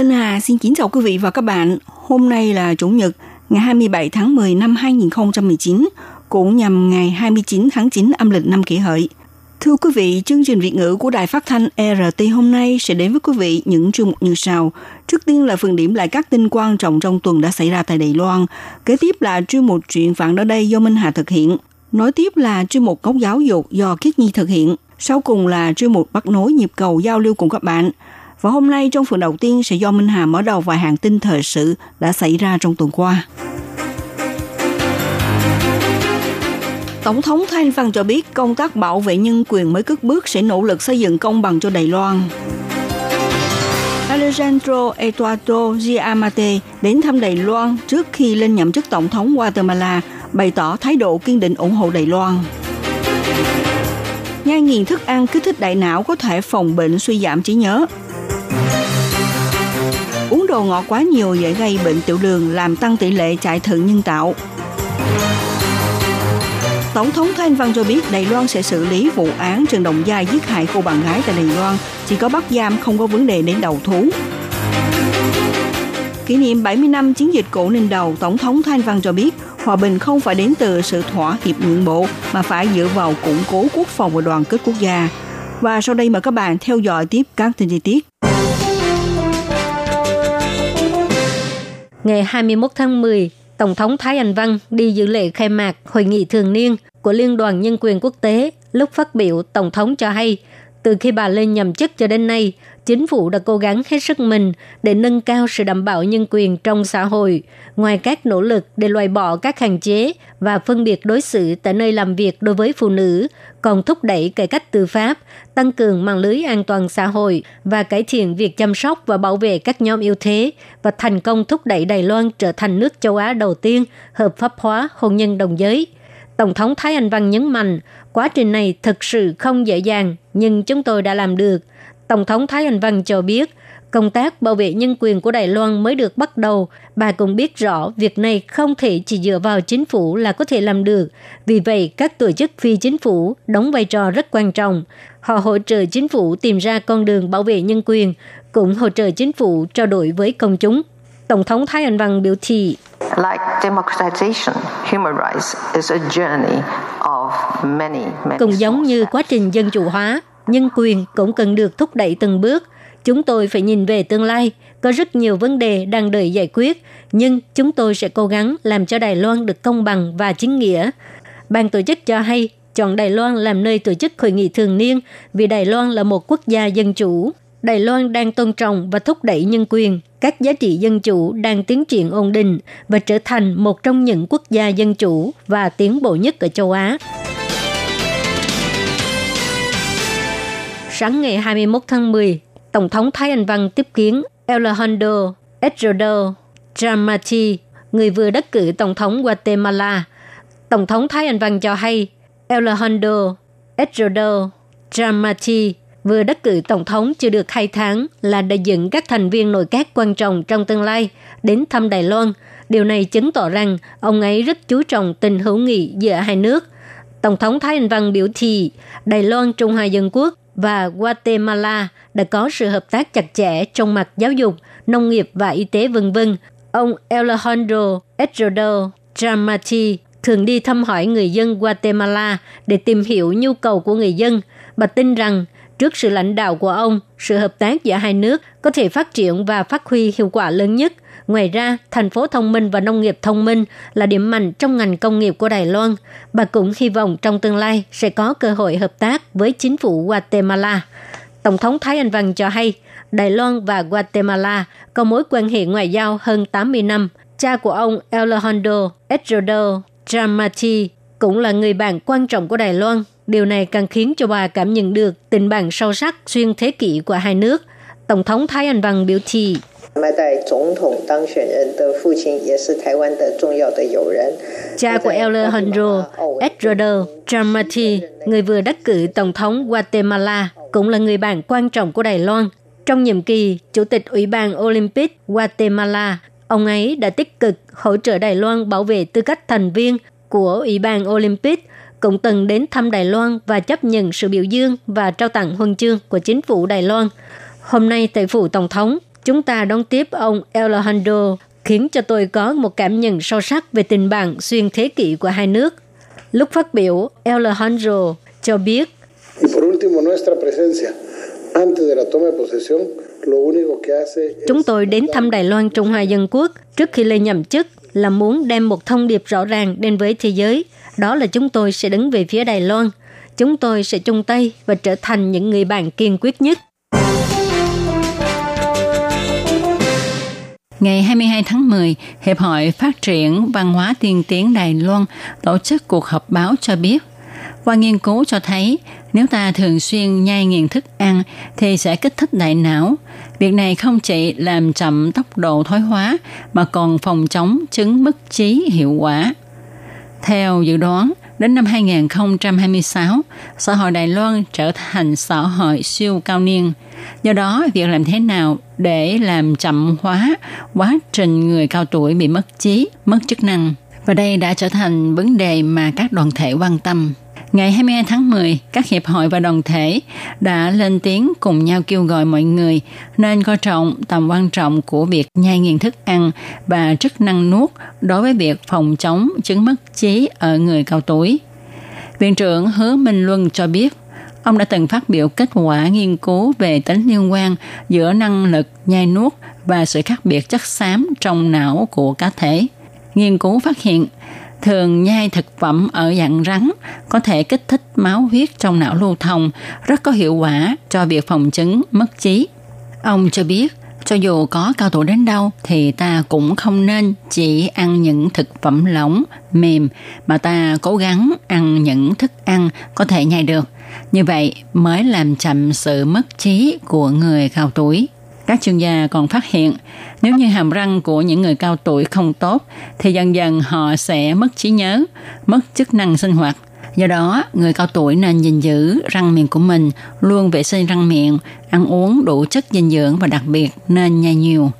Minh Hà xin kính chào quý vị và các bạn. Hôm nay là Chủ nhật, ngày 27 tháng 10 năm 2019, cũng nhằm ngày 29 tháng 9 âm lịch năm kỷ hợi. Thưa quý vị, chương trình Việt ngữ của Đài Phát thanh RT hôm nay sẽ đến với quý vị những chuyên mục như sau. Trước tiên là phần điểm lại các tin quan trọng trong tuần đã xảy ra tại Đài Loan. Kế tiếp là chuyên mục chuyện vạn ở đây do Minh Hà thực hiện. Nói tiếp là chuyên mục góc giáo dục do Kiết Nhi thực hiện. Sau cùng là chuyên mục bắt nối nhịp cầu giao lưu cùng các bạn. Và hôm nay trong phần đầu tiên sẽ do Minh Hà mở đầu vài hàng tin thời sự đã xảy ra trong tuần qua. Tổng thống Thanh Văn cho biết công tác bảo vệ nhân quyền mới cất bước sẽ nỗ lực xây dựng công bằng cho Đài Loan. Alejandro Eduardo Giamate đến thăm Đài Loan trước khi lên nhậm chức tổng thống Guatemala, bày tỏ thái độ kiên định ủng hộ Đài Loan. Nhai nghiền thức ăn kích thích đại não có thể phòng bệnh suy giảm trí nhớ. Đồ ngọt quá nhiều dễ gây bệnh tiểu đường làm tăng tỷ lệ chạy thận nhân tạo. Tổng thống Thanh Văn cho biết Đài Loan sẽ xử lý vụ án Trần Đồng Gia giết hại cô bạn gái tại Đài Loan, chỉ có bắt giam không có vấn đề đến đầu thú. Kỷ niệm 70 năm chiến dịch cổ ninh đầu, Tổng thống Thanh Văn cho biết hòa bình không phải đến từ sự thỏa hiệp nhượng bộ mà phải dựa vào củng cố quốc phòng và đoàn kết quốc gia. Và sau đây mời các bạn theo dõi tiếp các tin chi tiết. Ngày 21 tháng 10, Tổng thống Thái Anh Văn đi dự lễ khai mạc hội nghị thường niên của Liên đoàn Nhân quyền Quốc tế. Lúc phát biểu, Tổng thống cho hay, từ khi bà lên nhậm chức cho đến nay, chính phủ đã cố gắng hết sức mình để nâng cao sự đảm bảo nhân quyền trong xã hội, ngoài các nỗ lực để loại bỏ các hạn chế và phân biệt đối xử tại nơi làm việc đối với phụ nữ, còn thúc đẩy cải cách tư pháp, tăng cường mạng lưới an toàn xã hội và cải thiện việc chăm sóc và bảo vệ các nhóm yếu thế và thành công thúc đẩy Đài Loan trở thành nước châu Á đầu tiên hợp pháp hóa hôn nhân đồng giới. Tổng thống Thái Anh Văn nhấn mạnh, quá trình này thực sự không dễ dàng, nhưng chúng tôi đã làm được. Tổng thống Thái Anh Văn cho biết, công tác bảo vệ nhân quyền của Đài Loan mới được bắt đầu. Bà cũng biết rõ việc này không thể chỉ dựa vào chính phủ là có thể làm được. Vì vậy, các tổ chức phi chính phủ đóng vai trò rất quan trọng. Họ hỗ trợ chính phủ tìm ra con đường bảo vệ nhân quyền, cũng hỗ trợ chính phủ trao đổi với công chúng. Tổng thống Thái Anh Văn biểu thị, Like democratization, human rights is a journey of many, many Cũng giống như quá trình dân chủ hóa, nhân quyền cũng cần được thúc đẩy từng bước. Chúng tôi phải nhìn về tương lai, có rất nhiều vấn đề đang đợi giải quyết, nhưng chúng tôi sẽ cố gắng làm cho Đài Loan được công bằng và chính nghĩa. Ban tổ chức cho hay chọn Đài Loan làm nơi tổ chức hội nghị thường niên vì Đài Loan là một quốc gia dân chủ. Đài Loan đang tôn trọng và thúc đẩy nhân quyền, các giá trị dân chủ đang tiến triển ổn định và trở thành một trong những quốc gia dân chủ và tiến bộ nhất ở châu Á. Sáng ngày 21 tháng 10, Tổng thống Thái Anh Văn tiếp kiến Alejandro Estrada Dramati, người vừa đắc cử Tổng thống Guatemala. Tổng thống Thái Anh Văn cho hay Alejandro Estrada Dramati vừa đắc cử Tổng thống chưa được 2 tháng là đại diện các thành viên nội các quan trọng trong tương lai đến thăm Đài Loan. Điều này chứng tỏ rằng ông ấy rất chú trọng tình hữu nghị giữa hai nước. Tổng thống Thái Anh Văn biểu thị Đài Loan Trung Hoa Dân Quốc và Guatemala đã có sự hợp tác chặt chẽ trong mặt giáo dục, nông nghiệp và y tế vân vân. Ông Alejandro Eduardo Dramati thường đi thăm hỏi người dân Guatemala để tìm hiểu nhu cầu của người dân. Bà tin rằng trước sự lãnh đạo của ông, sự hợp tác giữa hai nước có thể phát triển và phát huy hiệu quả lớn nhất. Ngoài ra, thành phố thông minh và nông nghiệp thông minh là điểm mạnh trong ngành công nghiệp của Đài Loan. Bà cũng hy vọng trong tương lai sẽ có cơ hội hợp tác với chính phủ Guatemala. Tổng thống Thái Anh Văn cho hay, Đài Loan và Guatemala có mối quan hệ ngoại giao hơn 80 năm. Cha của ông Alejandro Estrada Dramati cũng là người bạn quan trọng của Đài Loan. Điều này càng khiến cho bà cảm nhận được tình bạn sâu sắc xuyên thế kỷ của hai nước. Tổng thống Thái Anh Văn biểu thị. Cha của Eller Henro, Edrado Jamati, người vừa đắc cử Tổng thống Guatemala, cũng là người bạn quan trọng của Đài Loan. Trong nhiệm kỳ, Chủ tịch Ủy ban Olympic Guatemala, ông ấy đã tích cực hỗ trợ Đài Loan bảo vệ tư cách thành viên của Ủy ban Olympic, cũng từng đến thăm Đài Loan và chấp nhận sự biểu dương và trao tặng huân chương của chính phủ Đài Loan. Hôm nay tại phủ Tổng thống, chúng ta đón tiếp ông Alejandro khiến cho tôi có một cảm nhận sâu sắc về tình bạn xuyên thế kỷ của hai nước. Lúc phát biểu, Alejandro cho biết chúng tôi đến thăm Đài Loan Trung Hoa Dân Quốc trước khi lên nhậm chức là muốn đem một thông điệp rõ ràng đến với thế giới. Đó là chúng tôi sẽ đứng về phía Đài Loan. Chúng tôi sẽ chung tay và trở thành những người bạn kiên quyết nhất. Ngày 22 tháng 10, Hiệp hội Phát triển Văn hóa Tiên tiến Đài Loan tổ chức cuộc họp báo cho biết, qua nghiên cứu cho thấy nếu ta thường xuyên nhai nghiền thức ăn thì sẽ kích thích đại não. Việc này không chỉ làm chậm tốc độ thoái hóa mà còn phòng chống chứng mất trí hiệu quả. Theo dự đoán, đến năm 2026, xã hội Đài Loan trở thành xã hội siêu cao niên. Do đó, việc làm thế nào để làm chậm hóa quá trình người cao tuổi bị mất trí, mất chức năng. Và đây đã trở thành vấn đề mà các đoàn thể quan tâm. Ngày 22 tháng 10, các hiệp hội và đoàn thể đã lên tiếng cùng nhau kêu gọi mọi người nên coi trọng tầm quan trọng của việc nhai nghiền thức ăn và chức năng nuốt đối với việc phòng chống chứng mất trí ở người cao tuổi. Viện trưởng Hứa Minh Luân cho biết, ông đã từng phát biểu kết quả nghiên cứu về tính liên quan giữa năng lực nhai nuốt và sự khác biệt chất xám trong não của cá thể. Nghiên cứu phát hiện, thường nhai thực phẩm ở dạng rắn có thể kích thích máu huyết trong não lưu thông, rất có hiệu quả cho việc phòng chứng mất trí. Ông cho biết, cho dù có cao tuổi đến đâu thì ta cũng không nên chỉ ăn những thực phẩm lỏng, mềm mà ta cố gắng ăn những thức ăn có thể nhai được. Như vậy mới làm chậm sự mất trí của người cao tuổi. Các chuyên gia còn phát hiện, nếu như hàm răng của những người cao tuổi không tốt, thì dần dần họ sẽ mất trí nhớ, mất chức năng sinh hoạt. Do đó, người cao tuổi nên gìn giữ răng miệng của mình, luôn vệ sinh răng miệng, ăn uống đủ chất dinh dưỡng và đặc biệt nên nhai nhiều.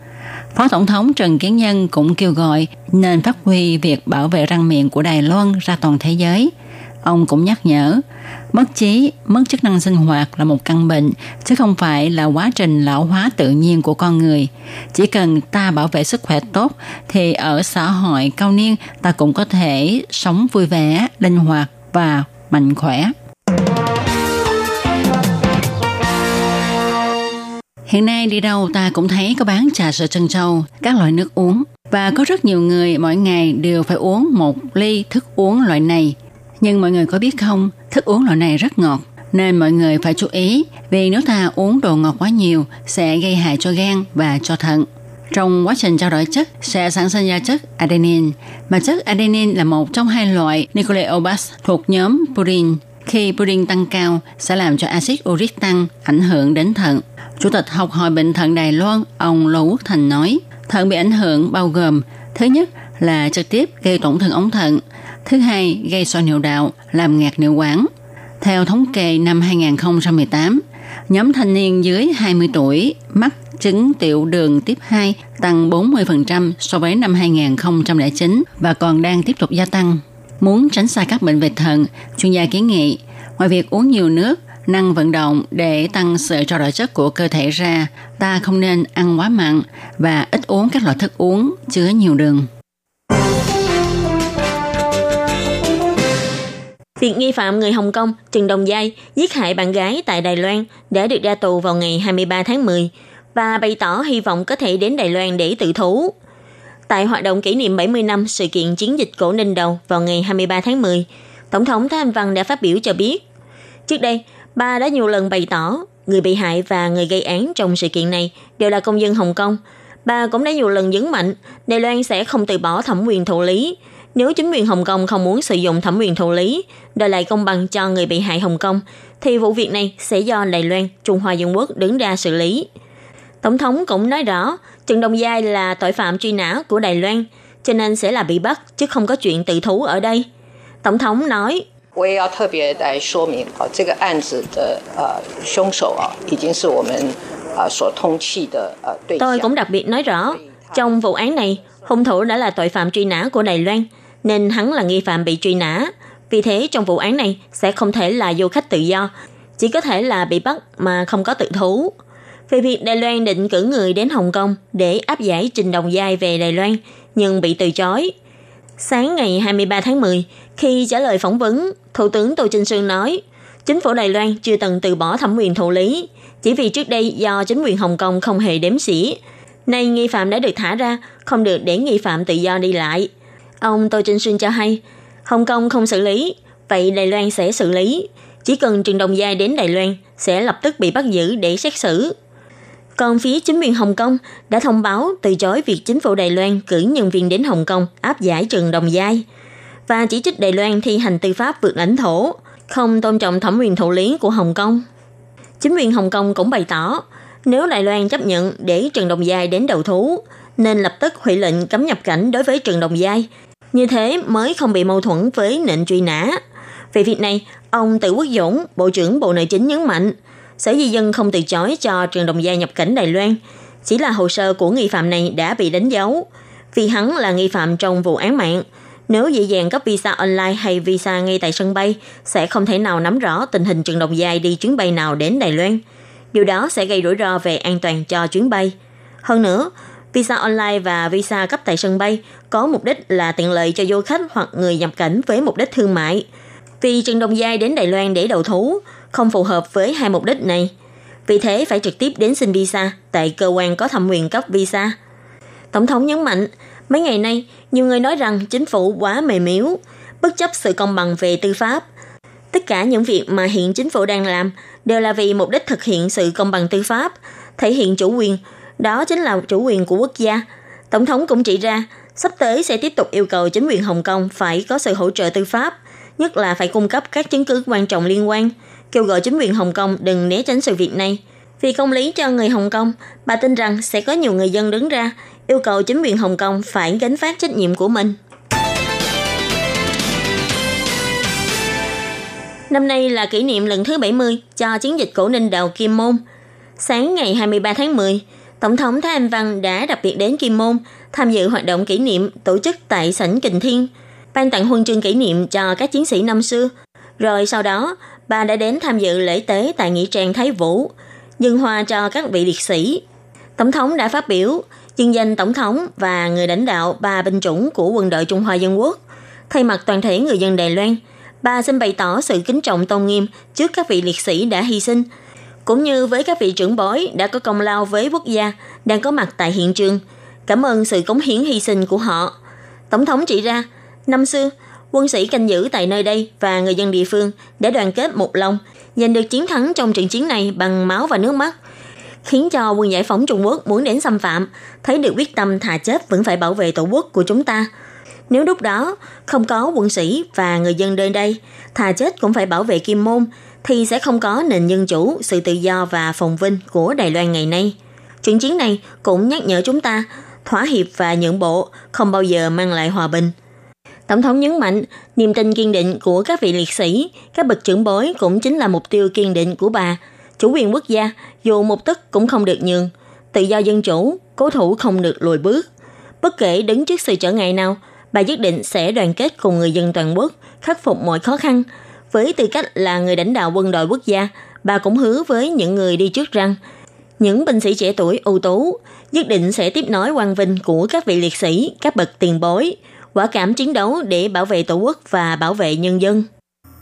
Phó Tổng thống Trần Kiến Nhân cũng kêu gọi nên phát huy việc bảo vệ răng miệng của Đài Loan ra toàn thế giới. Ông cũng nhắc nhở, mất trí, mất chức năng sinh hoạt là một căn bệnh, chứ không phải là quá trình lão hóa tự nhiên của con người. Chỉ cần ta bảo vệ sức khỏe tốt, thì ở xã hội cao niên ta cũng có thể sống vui vẻ, linh hoạt và mạnh khỏe. Hiện nay đi đâu ta cũng thấy có bán trà sữa trân châu, các loại nước uống. Và có rất nhiều người mỗi ngày đều phải uống một ly thức uống loại này. Nhưng mọi người có biết không, thức uống loại này rất ngọt. Nên mọi người phải chú ý vì nếu ta uống đồ ngọt quá nhiều sẽ gây hại cho gan và cho thận. Trong quá trình trao đổi chất sẽ sản sinh ra chất adenine, mà chất adenine là một trong hai loại nucleobase thuộc nhóm purin. Khi purin tăng cao sẽ làm cho axit uric tăng, ảnh hưởng đến thận. Chủ tịch học hội bệnh thận Đài Loan, ông Lô Quốc Thành nói, thận bị ảnh hưởng bao gồm thứ nhất là trực tiếp gây tổn thương ống thận, thứ hai gây soi niệu đạo, làm ngạt niệu quản. Theo thống kê năm 2018, nhóm thanh niên dưới 20 tuổi mắc chứng tiểu đường tiếp 2 tăng 40% so với năm 2009 và còn đang tiếp tục gia tăng. Muốn tránh xa các bệnh về thận, chuyên gia kiến nghị, ngoài việc uống nhiều nước, năng vận động để tăng sự trao đổi chất của cơ thể ra, ta không nên ăn quá mặn và ít uống các loại thức uống chứa nhiều đường. Việc nghi phạm người Hồng Kông Trần Đồng Giai giết hại bạn gái tại Đài Loan đã được ra tù vào ngày 23 tháng 10 và bày tỏ hy vọng có thể đến Đài Loan để tự thú. Tại hoạt động kỷ niệm 70 năm sự kiện chiến dịch cổ Ninh Đầu vào ngày 23 tháng 10, Tổng thống Thái Anh Văn đã phát biểu cho biết, trước đây, bà đã nhiều lần bày tỏ người bị hại và người gây án trong sự kiện này đều là công dân Hồng Kông. Bà cũng đã nhiều lần nhấn mạnh Đài Loan sẽ không từ bỏ thẩm quyền thụ lý. Nếu chính quyền Hồng Kông không muốn sử dụng thẩm quyền thụ lý, đòi lại công bằng cho người bị hại Hồng Kông, thì vụ việc này sẽ do Đài Loan, Trung Hoa Dân Quốc đứng ra xử lý. Tổng thống cũng nói rõ, Trần Đồng Giai là tội phạm truy nã của Đài Loan, cho nên sẽ là bị bắt chứ không có chuyện tự thú ở đây. Tổng thống nói, Tôi cũng đặc biệt nói rõ, trong vụ án này, hung thủ đã là tội phạm truy nã của Đài Loan – nên hắn là nghi phạm bị truy nã. Vì thế trong vụ án này sẽ không thể là du khách tự do, chỉ có thể là bị bắt mà không có tự thú. Về việc Đài Loan định cử người đến Hồng Kông để áp giải Trình Đồng Giai về Đài Loan, nhưng bị từ chối. Sáng ngày 23 tháng 10, khi trả lời phỏng vấn, Thủ tướng Tô Trinh Sương nói, chính phủ Đài Loan chưa từng từ bỏ thẩm quyền thụ lý, chỉ vì trước đây do chính quyền Hồng Kông không hề đếm xỉ. Nay nghi phạm đã được thả ra, không được để nghi phạm tự do đi lại. Ông Tô Trinh Xuyên cho hay, Hồng Kông không xử lý, vậy Đài Loan sẽ xử lý. Chỉ cần Trần Đồng Giai đến Đài Loan, sẽ lập tức bị bắt giữ để xét xử. Còn phía chính quyền Hồng Kông đã thông báo từ chối việc chính phủ Đài Loan cử nhân viên đến Hồng Kông áp giải Trần Đồng Giai và chỉ trích Đài Loan thi hành tư pháp vượt lãnh thổ, không tôn trọng thẩm quyền thụ lý của Hồng Kông. Chính quyền Hồng Kông cũng bày tỏ, nếu Đài Loan chấp nhận để Trần Đồng Giai đến đầu thú, nên lập tức hủy lệnh cấm nhập cảnh đối với Trần Đồng Giai. Như thế mới không bị mâu thuẫn với lệnh truy nã. Về việc này, ông Tự Quốc Dũng, Bộ trưởng Bộ Nội chính nhấn mạnh, Sở Di dân không từ chối cho trường Đồng gia nhập cảnh Đài Loan, chỉ là hồ sơ của nghi phạm này đã bị đánh dấu, vì hắn là nghi phạm trong vụ án mạng. Nếu dễ dàng cấp visa online hay visa ngay tại sân bay, sẽ không thể nào nắm rõ tình hình trường Đồng gia đi chuyến bay nào đến Đài Loan. Điều đó sẽ gây rủi ro về an toàn cho chuyến bay. Hơn nữa, visa online và visa cấp tại sân bay có mục đích là tiện lợi cho du khách hoặc người nhập cảnh với mục đích thương mại. Vì Trần Đồng Giai đến Đài Loan để đầu thú, không phù hợp với hai mục đích này. Vì thế phải trực tiếp đến xin visa tại cơ quan có thẩm quyền cấp visa. Tổng thống nhấn mạnh, mấy ngày nay, nhiều người nói rằng chính phủ quá mềm yếu, bất chấp sự công bằng về tư pháp. Tất cả những việc mà hiện chính phủ đang làm đều là vì mục đích thực hiện sự công bằng tư pháp, thể hiện chủ quyền, đó chính là chủ quyền của quốc gia. Tổng thống cũng chỉ ra, sắp tới sẽ tiếp tục yêu cầu chính quyền Hồng Kông phải có sự hỗ trợ tư pháp, nhất là phải cung cấp các chứng cứ quan trọng liên quan, kêu gọi chính quyền Hồng Kông đừng né tránh sự việc này. Vì công lý cho người Hồng Kông, bà tin rằng sẽ có nhiều người dân đứng ra yêu cầu chính quyền Hồng Kông phải gánh phát trách nhiệm của mình. Năm nay là kỷ niệm lần thứ 70 cho chiến dịch cổ ninh đầu Kim Môn. Sáng ngày 23 tháng 10, Tổng thống Thái Anh Văn đã đặc biệt đến Kim Môn tham dự hoạt động kỷ niệm tổ chức tại sảnh Kình Thiên, ban tặng huân chương kỷ niệm cho các chiến sĩ năm xưa. Rồi sau đó, bà đã đến tham dự lễ tế tại Nghĩa trang Thái Vũ, dân hoa cho các vị liệt sĩ. Tổng thống đã phát biểu dân danh tổng thống và người lãnh đạo ba binh chủng của quân đội Trung Hoa Dân Quốc. Thay mặt toàn thể người dân Đài Loan, bà xin bày tỏ sự kính trọng tôn nghiêm trước các vị liệt sĩ đã hy sinh, cũng như với các vị trưởng bối đã có công lao với quốc gia đang có mặt tại hiện trường. Cảm ơn sự cống hiến hy sinh của họ. Tổng thống chỉ ra, năm xưa, quân sĩ canh giữ tại nơi đây và người dân địa phương đã đoàn kết một lòng, giành được chiến thắng trong trận chiến này bằng máu và nước mắt, khiến cho quân giải phóng Trung Quốc muốn đến xâm phạm, thấy được quyết tâm thà chết vẫn phải bảo vệ tổ quốc của chúng ta. Nếu lúc đó không có quân sĩ và người dân nơi đây, thà chết cũng phải bảo vệ Kim Môn, thì sẽ không có nền dân chủ, sự tự do và phồn vinh của Đài Loan ngày nay. Trận chiến này cũng nhắc nhở chúng ta, thỏa hiệp và nhượng bộ không bao giờ mang lại hòa bình. Tổng thống nhấn mạnh, niềm tin kiên định của các vị liệt sĩ, các bậc trưởng bối cũng chính là mục tiêu kiên định của bà. Chủ quyền quốc gia, dù một tức cũng không được nhường. Tự do dân chủ, cố thủ không được lùi bước. Bất kể đứng trước sự trở ngại nào, bà nhất định sẽ đoàn kết cùng người dân toàn quốc, khắc phục mọi khó khăn. Với tư cách là người lãnh đạo quân đội quốc gia, bà cũng hứa với những người đi trước rằng, những binh sĩ trẻ tuổi ưu tú nhất định sẽ tiếp nối quang vinh của các vị liệt sĩ, các bậc tiền bối, quả cảm chiến đấu để bảo vệ tổ quốc và bảo vệ nhân dân.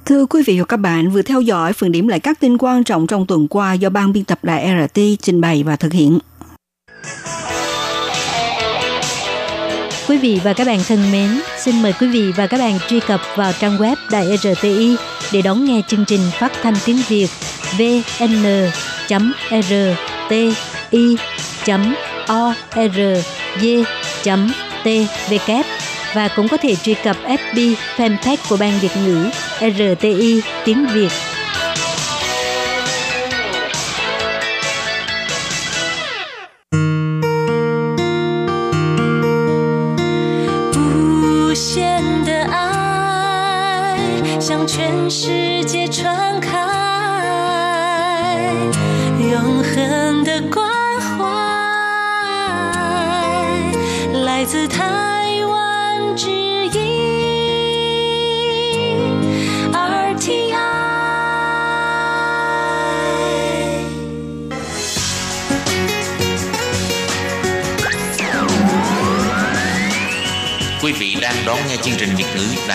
Thưa quý vị và các bạn, vừa theo dõi phần điểm lại các tin quan trọng trong tuần qua do ban biên tập đài RT trình bày và thực hiện. Quý vị và các bạn thân mến, xin mời quý vị và các bạn truy cập vào trang web Đài RTI để đón nghe chương trình phát thanh tiếng Việt vn.rti.org.tvk và cũng có thể truy cập FB fanpage của Ban Việt ngữ RTI tiếng Việt.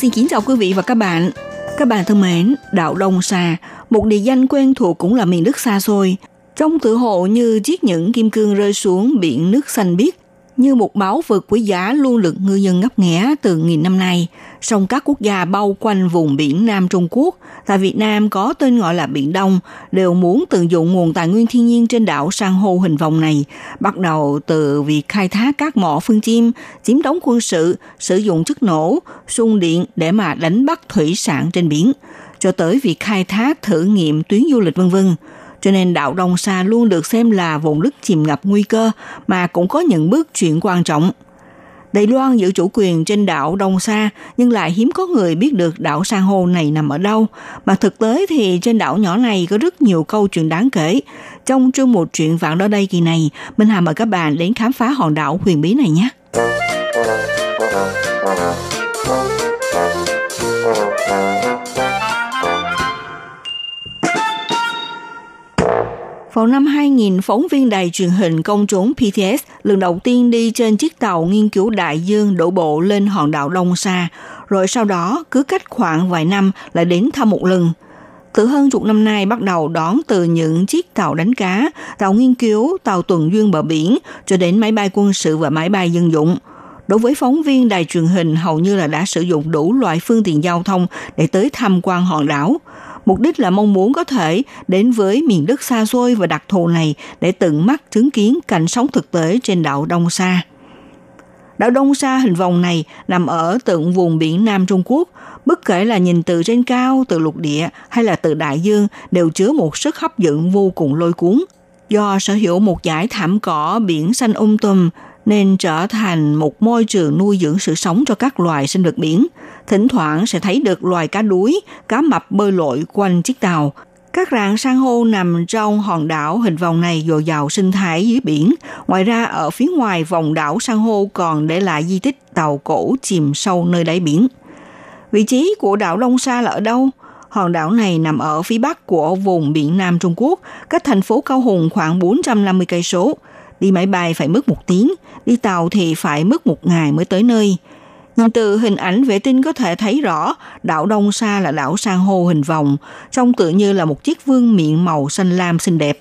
Xin kính chào quý vị và các bạn. Các bạn thân mến, đảo Đông Sa, một địa danh quen thuộc cũng là miền đất xa xôi. Trong tự hộ như chiếc những kim cương rơi xuống biển nước xanh biếc, như một báu vật quý giá luôn được ngư dân ngấp nghé từ nghìn năm nay. Song các quốc gia bao quanh vùng biển Nam Trung Quốc, tại Việt Nam có tên gọi là Biển Đông, đều muốn tận dụng nguồn tài nguyên thiên nhiên trên đảo san hô hình vòng này, bắt đầu từ việc khai thác các mỏ phương chim, chiếm đóng quân sự, sử dụng chất nổ, xung điện để mà đánh bắt thủy sản trên biển, cho tới việc khai thác thử nghiệm tuyến du lịch vân vân cho nên đảo Đông Sa luôn được xem là vùng đất chìm ngập nguy cơ mà cũng có những bước chuyển quan trọng. Đài Loan giữ chủ quyền trên đảo Đông Sa nhưng lại hiếm có người biết được đảo san hô này nằm ở đâu. Mà thực tế thì trên đảo nhỏ này có rất nhiều câu chuyện đáng kể. Trong chương một chuyện vạn đó đây kỳ này, Minh Hà mời các bạn đến khám phá hòn đảo huyền bí này nhé. Vào năm 2000, phóng viên đài truyền hình công chúng PTS lần đầu tiên đi trên chiếc tàu nghiên cứu đại dương đổ bộ lên hòn đảo Đông Sa, rồi sau đó cứ cách khoảng vài năm lại đến thăm một lần. Từ hơn chục năm nay bắt đầu đón từ những chiếc tàu đánh cá, tàu nghiên cứu, tàu tuần duyên bờ biển, cho đến máy bay quân sự và máy bay dân dụng. Đối với phóng viên đài truyền hình hầu như là đã sử dụng đủ loại phương tiện giao thông để tới tham quan hòn đảo – Mục đích là mong muốn có thể đến với miền đất xa xôi và đặc thù này để tận mắt chứng kiến cảnh sống thực tế trên đảo Đông Sa. Đảo Đông Sa hình vòng này nằm ở tận vùng biển Nam Trung Quốc, bất kể là nhìn từ trên cao, từ lục địa hay là từ đại dương đều chứa một sức hấp dẫn vô cùng lôi cuốn. Do sở hữu một dải thảm cỏ biển xanh um tùm, nên trở thành một môi trường nuôi dưỡng sự sống cho các loài sinh vật biển. Thỉnh thoảng sẽ thấy được loài cá đuối, cá mập bơi lội quanh chiếc tàu. Các rạn san hô nằm trong hòn đảo hình vòng này dồi dào sinh thái dưới biển. Ngoài ra, ở phía ngoài vòng đảo san hô còn để lại di tích tàu cổ chìm sâu nơi đáy biển. Vị trí của đảo Long Sa là ở đâu? Hòn đảo này nằm ở phía bắc của vùng biển Nam Trung Quốc, cách thành phố Cao Hùng khoảng 450 cây số. Đi máy bay phải mất một tiếng, đi tàu thì phải mất một ngày mới tới nơi. Từ hình ảnh vệ tinh có thể thấy rõ đảo Đông Sa là đảo san hô hình vòng, trông tự như là một chiếc vương miệng màu xanh lam xinh đẹp.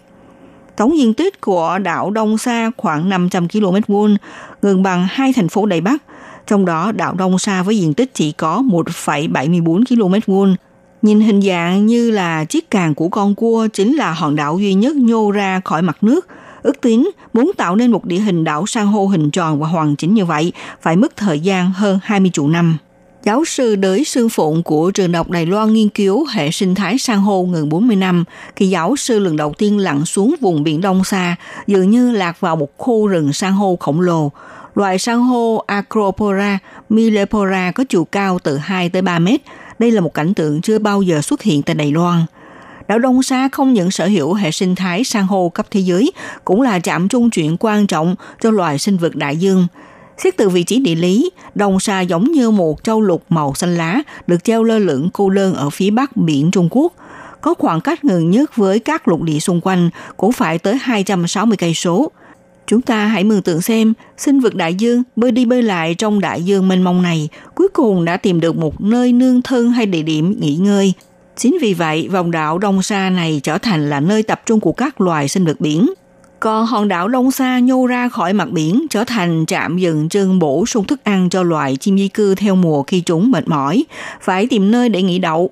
Tổng diện tích của đảo Đông Sa khoảng 500 km vuông, gần bằng hai thành phố Đài Bắc. Trong đó đảo Đông Sa với diện tích chỉ có 1,74 km vuông. Nhìn hình dạng như là chiếc càng của con cua chính là hòn đảo duy nhất nhô ra khỏi mặt nước – Ước tính muốn tạo nên một địa hình đảo san hô hình tròn và hoàn chỉnh như vậy phải mất thời gian hơn 20 triệu năm. Giáo sư đới Sương Phụng của trường đọc Đài Loan nghiên cứu hệ sinh thái san hô gần 40 năm, khi giáo sư lần đầu tiên lặn xuống vùng biển Đông xa, dường như lạc vào một khu rừng san hô khổng lồ. Loài san hô Acropora millepora có chiều cao từ 2 tới 3 mét. Đây là một cảnh tượng chưa bao giờ xuất hiện tại Đài Loan. Đảo Đông Sa không những sở hữu hệ sinh thái san hô cấp thế giới, cũng là trạm trung chuyển quan trọng cho loài sinh vật đại dương. Xét từ vị trí địa lý, Đông Sa giống như một châu lục màu xanh lá được treo lơ lửng cô đơn ở phía bắc biển Trung Quốc. Có khoảng cách gần nhất với các lục địa xung quanh cũng phải tới 260 cây số. Chúng ta hãy mường tượng xem, sinh vật đại dương bơi đi bơi lại trong đại dương mênh mông này, cuối cùng đã tìm được một nơi nương thân hay địa điểm nghỉ ngơi Chính vì vậy, vòng đảo Đông Sa này trở thành là nơi tập trung của các loài sinh vật biển. Còn hòn đảo Đông Sa nhô ra khỏi mặt biển trở thành trạm dừng chân bổ sung thức ăn cho loài chim di cư theo mùa khi chúng mệt mỏi, phải tìm nơi để nghỉ đậu.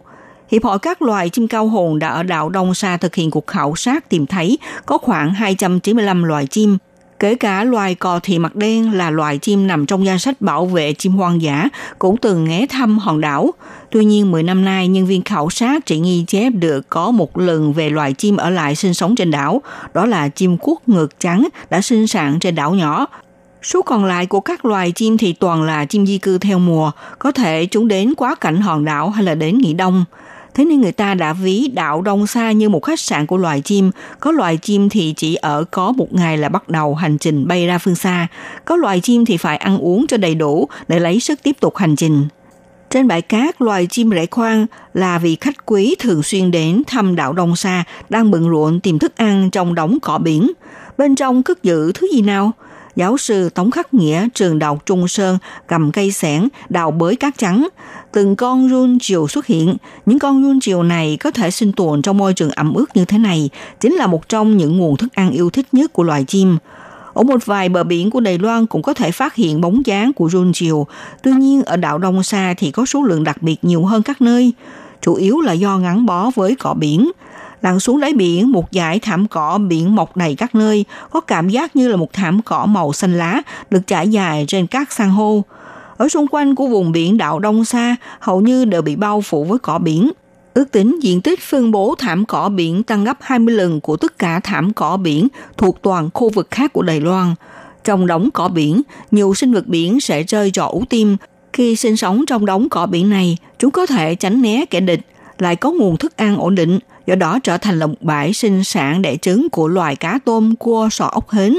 Hiệp hội các loài chim cao hồn đã ở đảo Đông Sa thực hiện cuộc khảo sát tìm thấy có khoảng 295 loài chim, kể cả loài cò thị mặt đen là loài chim nằm trong danh sách bảo vệ chim hoang dã cũng từng ghé thăm hòn đảo. Tuy nhiên 10 năm nay, nhân viên khảo sát chỉ ghi chép được có một lần về loài chim ở lại sinh sống trên đảo, đó là chim quốc ngược trắng đã sinh sản trên đảo nhỏ. Số còn lại của các loài chim thì toàn là chim di cư theo mùa, có thể chúng đến quá cảnh hòn đảo hay là đến nghỉ đông. Thế nên người ta đã ví đảo Đông Sa như một khách sạn của loài chim. Có loài chim thì chỉ ở có một ngày là bắt đầu hành trình bay ra phương xa. Có loài chim thì phải ăn uống cho đầy đủ để lấy sức tiếp tục hành trình. Trên bãi cát, loài chim rễ khoang là vị khách quý thường xuyên đến thăm đảo Đông Sa đang bận rộn tìm thức ăn trong đống cỏ biển. Bên trong cất giữ thứ gì nào? giáo sư Tống Khắc Nghĩa trường Đạo Trung Sơn cầm cây sẻn đào bới cát trắng. Từng con run chiều xuất hiện. Những con run chiều này có thể sinh tồn trong môi trường ẩm ướt như thế này, chính là một trong những nguồn thức ăn yêu thích nhất của loài chim. Ở một vài bờ biển của Đài Loan cũng có thể phát hiện bóng dáng của run chiều. Tuy nhiên ở đảo Đông Sa thì có số lượng đặc biệt nhiều hơn các nơi. Chủ yếu là do ngắn bó với cỏ biển – lặn xuống đáy biển một dải thảm cỏ biển mọc đầy các nơi, có cảm giác như là một thảm cỏ màu xanh lá được trải dài trên các san hô. Ở xung quanh của vùng biển đảo Đông Sa hầu như đều bị bao phủ với cỏ biển. Ước tính diện tích phân bố thảm cỏ biển tăng gấp 20 lần của tất cả thảm cỏ biển thuộc toàn khu vực khác của Đài Loan. Trong đống cỏ biển, nhiều sinh vật biển sẽ rơi trọ ú tim. Khi sinh sống trong đống cỏ biển này, chúng có thể tránh né kẻ địch, lại có nguồn thức ăn ổn định, do đó trở thành là một bãi sinh sản đẻ trứng của loài cá tôm, cua, sò ốc hến,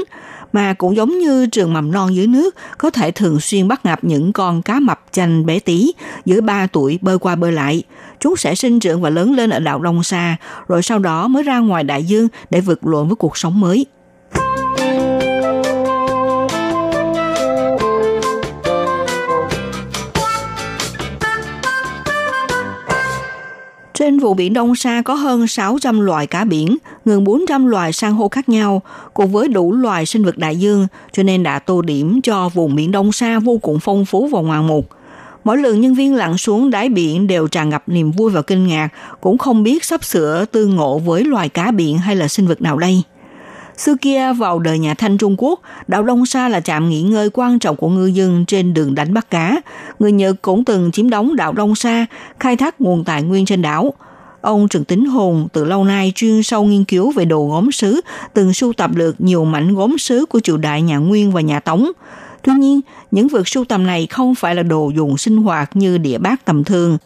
mà cũng giống như trường mầm non dưới nước, có thể thường xuyên bắt gặp những con cá mập chanh bé tí, dưới 3 tuổi bơi qua bơi lại. Chúng sẽ sinh trưởng và lớn lên ở đảo Đông Sa, rồi sau đó mới ra ngoài đại dương để vượt lộn với cuộc sống mới. Trên vùng biển Đông Sa có hơn 600 loài cá biển, gần 400 loài san hô khác nhau, cùng với đủ loài sinh vật đại dương, cho nên đã tô điểm cho vùng biển Đông Sa vô cùng phong phú và ngoạn mục. Mỗi lần nhân viên lặn xuống đáy biển đều tràn ngập niềm vui và kinh ngạc, cũng không biết sắp sửa tư ngộ với loài cá biển hay là sinh vật nào đây. Xưa kia vào đời nhà Thanh Trung Quốc, đảo Đông Sa là trạm nghỉ ngơi quan trọng của ngư dân trên đường đánh bắt cá. Người Nhật cũng từng chiếm đóng đảo Đông Sa, khai thác nguồn tài nguyên trên đảo. Ông Trần Tính Hùng từ lâu nay chuyên sâu nghiên cứu về đồ gốm sứ, từng sưu tập được nhiều mảnh gốm sứ của triều đại nhà Nguyên và nhà Tống. Tuy nhiên, những vật sưu tầm này không phải là đồ dùng sinh hoạt như địa bát tầm thường,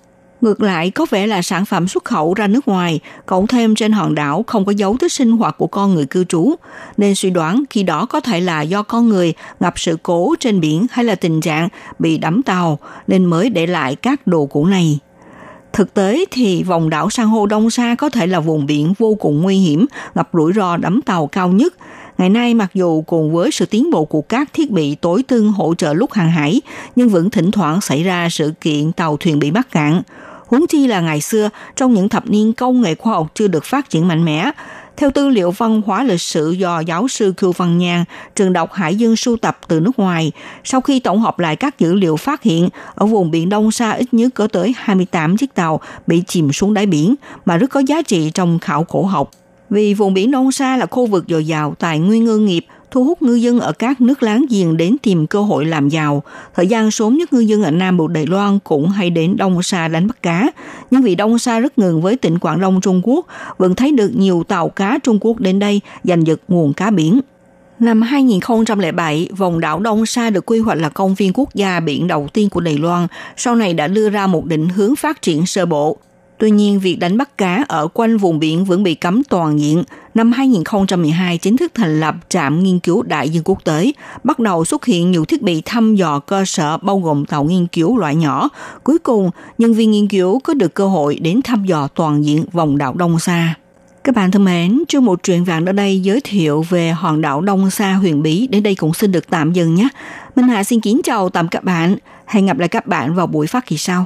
Ngược lại, có vẻ là sản phẩm xuất khẩu ra nước ngoài, cộng thêm trên hòn đảo không có dấu tích sinh hoạt của con người cư trú, nên suy đoán khi đó có thể là do con người gặp sự cố trên biển hay là tình trạng bị đắm tàu, nên mới để lại các đồ cũ này. Thực tế thì vòng đảo san hô Đông Sa có thể là vùng biển vô cùng nguy hiểm, gặp rủi ro đắm tàu cao nhất. Ngày nay mặc dù cùng với sự tiến bộ của các thiết bị tối tân hỗ trợ lúc hàng hải, nhưng vẫn thỉnh thoảng xảy ra sự kiện tàu thuyền bị mắc cạn. Huống chi là ngày xưa, trong những thập niên công nghệ khoa học chưa được phát triển mạnh mẽ, theo tư liệu văn hóa lịch sử do giáo sư Cưu Văn Nhan, trường đọc Hải Dương sưu tập từ nước ngoài, sau khi tổng hợp lại các dữ liệu phát hiện, ở vùng biển Đông Sa ít nhất có tới 28 chiếc tàu bị chìm xuống đáy biển, mà rất có giá trị trong khảo cổ học. Vì vùng biển Đông Sa là khu vực dồi dào tài nguyên ngư nghiệp, thu hút ngư dân ở các nước láng giềng đến tìm cơ hội làm giàu. Thời gian sớm nhất ngư dân ở Nam Bộ Đài Loan cũng hay đến Đông Sa đánh bắt cá. Nhưng vì Đông Sa rất gần với tỉnh Quảng Đông Trung Quốc, vẫn thấy được nhiều tàu cá Trung Quốc đến đây giành giật nguồn cá biển. Năm 2007, vòng đảo Đông Sa được quy hoạch là công viên quốc gia biển đầu tiên của Đài Loan, sau này đã đưa ra một định hướng phát triển sơ bộ. Tuy nhiên, việc đánh bắt cá ở quanh vùng biển vẫn bị cấm toàn diện. Năm 2012 chính thức thành lập trạm nghiên cứu đại dương quốc tế, bắt đầu xuất hiện nhiều thiết bị thăm dò cơ sở bao gồm tàu nghiên cứu loại nhỏ. Cuối cùng, nhân viên nghiên cứu có được cơ hội đến thăm dò toàn diện vòng đảo Đông Sa. Các bạn thân mến, chương một truyện vạn ở đây giới thiệu về hòn đảo Đông Sa huyền bí đến đây cũng xin được tạm dừng nhé. Minh Hà xin kính chào tạm các bạn. Hẹn gặp lại các bạn vào buổi phát kỳ sau.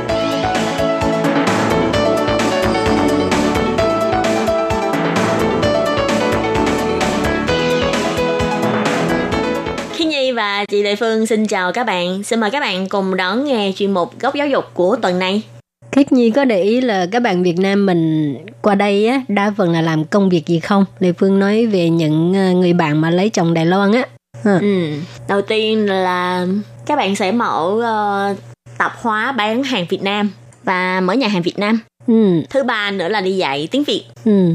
Và chị Lệ Phương xin chào các bạn. Xin mời các bạn cùng đón nghe chuyên mục Góc Giáo dục của tuần này. Khiết Nhi có để ý là các bạn Việt Nam mình qua đây á, đa phần là làm công việc gì không? Lê Phương nói về những ờ, người bạn mà lấy chồng Đài Loan á. Ha. Ừ. Đầu tiên là các bạn sẽ mở ờ, tạp hóa bán hàng Việt Nam và mở nhà hàng Việt Nam. Ừ, Thứ ba nữa là đi dạy tiếng Việt. ừ.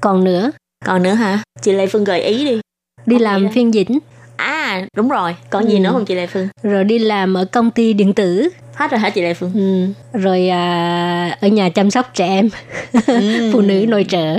Còn nữa, Còn nữa hả? Chị Lệ Phương gợi ý đi. đi Có làm phiên dịch, À, đúng rồi. Còn gì Ừ. nữa không chị Lệ Phương? rồi đi làm ở công ty điện tử, Hết rồi hả chị Lệ Phương? ừ. rồi à, ở nhà chăm sóc trẻ em, Ừ. phụ nữ nội trợ.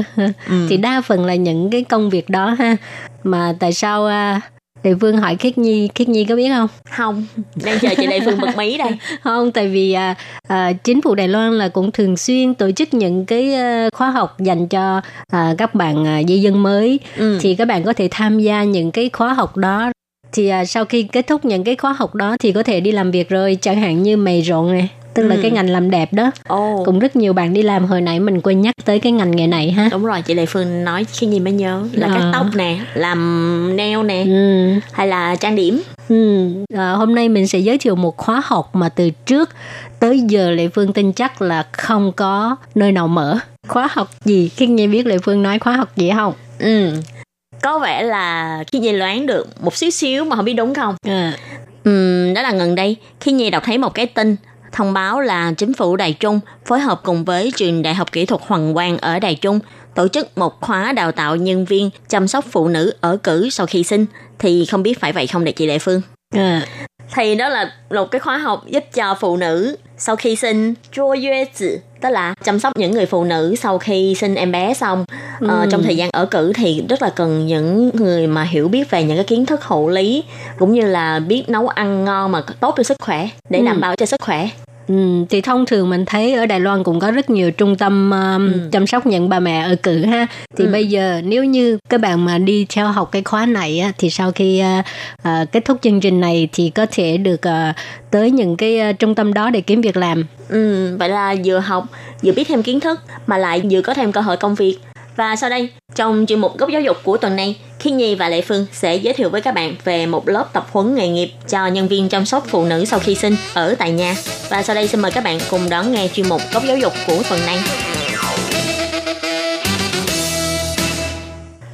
Thì đa phần là những cái công việc đó ha. Mà tại sao à, Lê Phương hỏi Khiết Nhi, Khiết Nhi có biết không? Không, đang chờ chị Lệ Phương bật mí đây. không tại vì à, à, chính phủ Đài Loan là cũng thường xuyên tổ chức những cái à, khóa học dành cho à, các bạn à, di dân mới Ừ. thì các bạn có thể tham gia những cái khóa học đó thì à, sau khi kết thúc những cái khóa học đó thì có thể đi làm việc rồi chẳng hạn như mày rộn này tức là Ừ. cái ngành làm đẹp đó Ồ, cũng rất nhiều bạn đi làm hồi nãy mình quên nhắc tới cái ngành nghề này ha đúng rồi chị Lệ Phương nói khi gì mới nhớ là cắt Ờ. tóc nè, làm nail nè, ừ. hay là trang điểm. Ừ, à, hôm nay mình sẽ giới thiệu một khóa học mà từ trước tới giờ Lệ Phương tin chắc là không có nơi nào mở. Khóa học gì? Khi nghe biết Lệ Phương nói khóa học gì không? Ừ. Có vẻ là khi Nhi đoán được một xíu xíu mà không biết đúng không? À, Ừm, đó là gần đây khi Nhi đọc thấy một cái tin thông báo là chính phủ Đài Trung phối hợp cùng với trường Đại học Kỹ thuật Hoàng Quang ở Đài Trung tổ chức một khóa đào tạo nhân viên chăm sóc phụ nữ ở cử sau khi sinh. Thì không biết phải vậy không để chị Lệ Phương? À, thì đó là một cái khóa học giúp cho phụ nữ sau khi sinh chua yue tử tức là chăm sóc những người phụ nữ sau khi sinh em bé xong ờ, Ừ. trong thời gian ở cử thì rất là cần những người mà hiểu biết về những cái kiến thức hộ lý cũng như là biết nấu ăn ngon mà tốt cho sức khỏe để Ừ. đảm bảo cho sức khỏe ừ, thì thông thường mình thấy ở Đài Loan cũng có rất nhiều trung tâm um, chăm sóc những bà mẹ ở cử ha. Thì Ừ. bây giờ nếu như các bạn mà đi theo học cái khóa này á, thì sau khi à, à, kết thúc chương trình này thì có thể được à, tới những cái à, trung tâm đó để kiếm việc làm. ừ, vậy là vừa học vừa biết thêm kiến thức mà lại vừa có thêm cơ hội công việc và sau đây, trong chuyên mục góc giáo dục của tuần này, Khi Nhi và Lệ Phương sẽ giới thiệu với các bạn về một lớp tập huấn nghề nghiệp cho nhân viên chăm sóc phụ nữ sau khi sinh ở tại nhà. Và sau đây xin mời các bạn cùng đón nghe chuyên mục góc giáo dục của tuần này.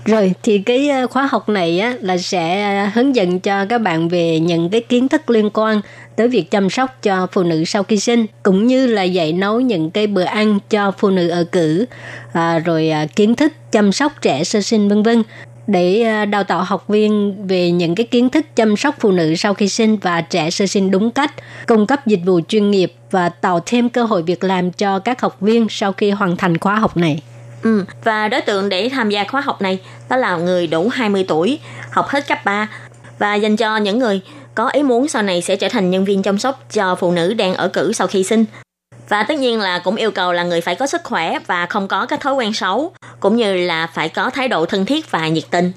Rồi, thì cái ờ, khóa học này á, là sẽ ờ, hướng dẫn cho các bạn về những cái kiến thức liên quan tới việc chăm sóc cho phụ nữ sau khi sinh cũng như là dạy nấu những cái bữa ăn cho phụ nữ ở cử à, rồi à, kiến thức chăm sóc trẻ sơ sinh vân vân để à, đào tạo học viên về những cái kiến thức chăm sóc phụ nữ sau khi sinh và trẻ sơ sinh đúng cách, cung cấp dịch vụ chuyên nghiệp và tạo thêm cơ hội việc làm cho các học viên sau khi hoàn thành khóa học này. Ừ, và đối tượng để tham gia khóa học này đó là người đủ 20 tuổi, học hết cấp 3 và dành cho những người có ý muốn sau này sẽ trở thành nhân viên chăm sóc cho phụ nữ đang ở cử sau khi sinh. Và tất nhiên là cũng yêu cầu là người phải có sức khỏe và không có các thói quen xấu, cũng như là phải có thái độ thân thiết và nhiệt tình.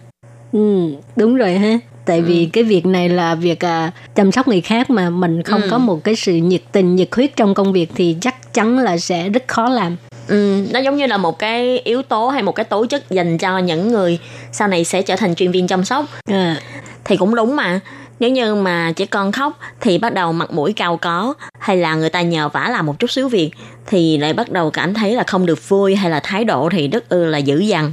Ừ, đúng rồi ha. Tại vì cái việc này là việc à, chăm sóc người khác mà mình không Ừ. có một cái sự nhiệt tình, nhiệt huyết trong công việc thì chắc chắn là sẽ rất khó làm. Ừ, nó giống như là một cái yếu tố hay một cái tố chất dành cho những người sau này sẽ trở thành chuyên viên chăm sóc. À, thì cũng đúng mà nếu như mà trẻ con khóc thì bắt đầu mặt mũi cao có hay là người ta nhờ vả làm một chút xíu việc thì lại bắt đầu cảm thấy là không được vui hay là thái độ thì rất ư là dữ dằn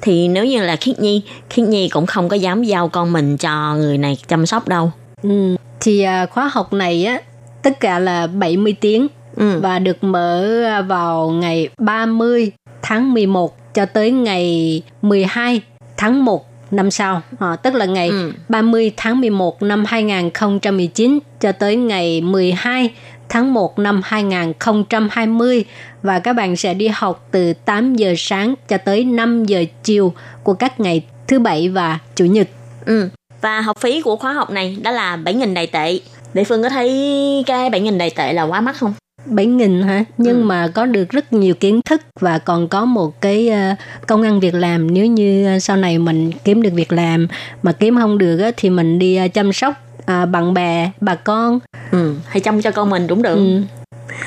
thì nếu như là khiết nhi khiết nhi cũng không có dám giao con mình cho người này chăm sóc đâu ừ. Thì à, khóa học này á, tất cả là 70 tiếng ừ. và được mở vào ngày 30 tháng 11 cho tới ngày 12 tháng 1 năm sau. À, tức là ngày Ừ. 30 tháng 11 năm 2019 cho tới ngày 12 tháng 1 năm 2020 và các bạn sẽ đi học từ 8 giờ sáng cho tới 5 giờ chiều của các ngày thứ bảy và chủ nhật. Ừ. Và học phí của khóa học này đó là 7.000 đài tệ. Lệ Phương có thấy cái 7.000 đài tệ là quá mắc không? 7.000 hả? Nhưng Ừ. mà có được rất nhiều kiến thức và còn có một cái ờ, công ăn việc làm nếu như ờ, sau này mình kiếm được việc làm mà kiếm không được thì mình đi ờ, chăm sóc bạn bè, bà con Ừ, hay chăm cho con mình cũng được. ừ.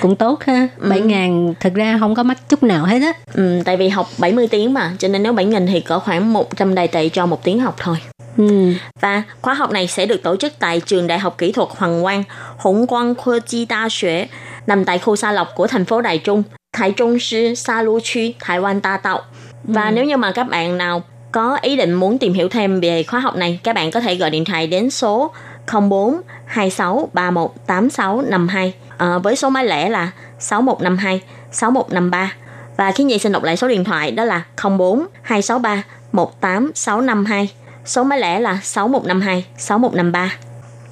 cũng tốt ha. 7.000 thực ra không có mắc chút nào hết á. Ừ, tại vì học 70 tiếng mà, cho nên nếu 7.000 thì có khoảng 100 đài tệ cho một tiếng học thôi. Ừ. Và khóa học này sẽ được tổ chức tại trường Đại học Kỹ thuật Hoàng Quang, Hồng Quang Khoa Chi Đa Xuế, nằm tại khu Sa Lộc của thành phố Đài Trung, Thái Trung Sư, Sa Lu 区, Thái Quan Ta Tạo. Và nếu như mà các bạn nào có ý định muốn tìm hiểu thêm về khóa học này, các bạn có thể gọi điện thoại đến số 04 26 31 86 52 à, với số máy lẻ là 6152 6153. Và khi Nhi xin đọc lại số điện thoại đó là 04 263 18652. Số máy lẻ là 6152 6153.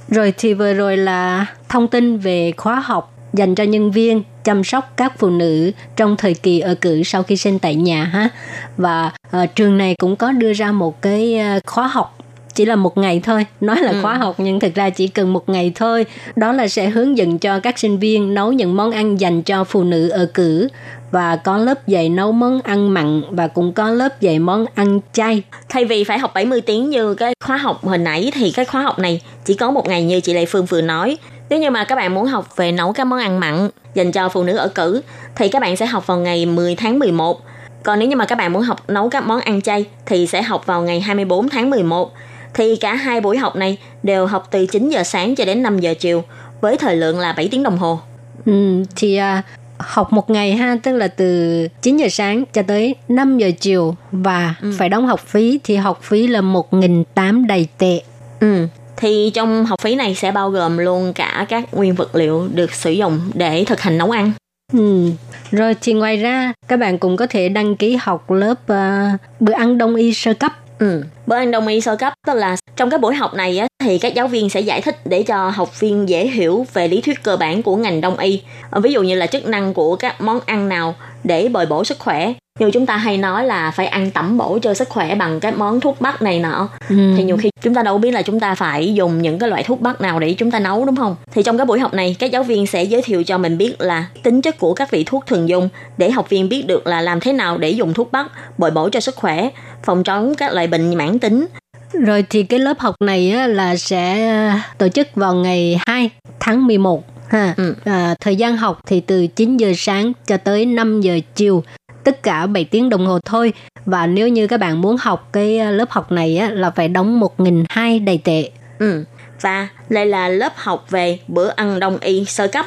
Rồi thì vừa rồi là thông tin về khóa học dành cho nhân viên chăm sóc các phụ nữ trong thời kỳ ở cử sau khi sinh tại nhà ha. Và ờ, trường này cũng có đưa ra một cái ờ, khóa học chỉ là một ngày thôi. Nói là khóa học nhưng thực ra chỉ cần một ngày thôi. Đó là sẽ hướng dẫn cho các sinh viên nấu những món ăn dành cho phụ nữ ở cử. Và có lớp dạy nấu món ăn mặn và cũng có lớp dạy món ăn chay. Thay vì phải học 70 tiếng như cái khóa học hồi nãy thì cái khóa học này chỉ có một ngày như chị Lệ Phương vừa nói. Nếu như mà các bạn muốn học về nấu các món ăn mặn dành cho phụ nữ ở cử thì các bạn sẽ học vào ngày 10 tháng 11. Còn nếu như mà các bạn muốn học nấu các món ăn chay thì sẽ học vào ngày 24 tháng 11. Thì cả hai buổi học này đều học từ 9 giờ sáng cho đến 5 giờ chiều với thời lượng là 7 tiếng đồng hồ. Ừ, thì à, học một ngày ha, tức là từ 9 giờ sáng cho tới 5 giờ chiều và phải đóng học phí thì học phí là 1.800 đầy tệ. Ừ. Thì trong học phí này sẽ bao gồm luôn cả các nguyên vật liệu được sử dụng để thực hành nấu ăn. Ừ. Rồi thì ngoài ra các bạn cũng có thể đăng ký học lớp à, bữa ăn đông y sơ cấp. Ừ. Bữa ăn đông y sơ cấp tức là trong cái buổi học này á, thì các giáo viên sẽ giải thích để cho học viên dễ hiểu về lý thuyết cơ bản của ngành đông y. Ờ, Ví dụ như là chức năng của các món ăn nào để bồi bổ sức khỏe. Như chúng ta hay nói là phải ăn tẩm bổ cho sức khỏe bằng cái món thuốc bắc này nọ. Ừ. Thì nhiều khi chúng ta đâu biết là chúng ta phải dùng những cái loại thuốc bắc nào để chúng ta nấu đúng không? Thì trong cái buổi học này các giáo viên sẽ giới thiệu cho mình biết là tính chất của các vị thuốc thường dùng để học viên biết được là làm thế nào để dùng thuốc bắc bồi bổ cho sức khỏe, phòng chống các loại bệnh mãn tính. Rồi thì cái lớp học này á, là sẽ à, tổ chức vào ngày 2 tháng 11 ha. Ừ. À, thời gian học thì từ 9 giờ sáng cho tới 5 giờ chiều, tất cả 7 tiếng đồng hồ thôi. Và nếu như các bạn muốn học cái ờ, lớp học này á, là phải đóng 1.200 đầy tệ. Ừ. Và đây là lớp học về bữa ăn đông y sơ cấp.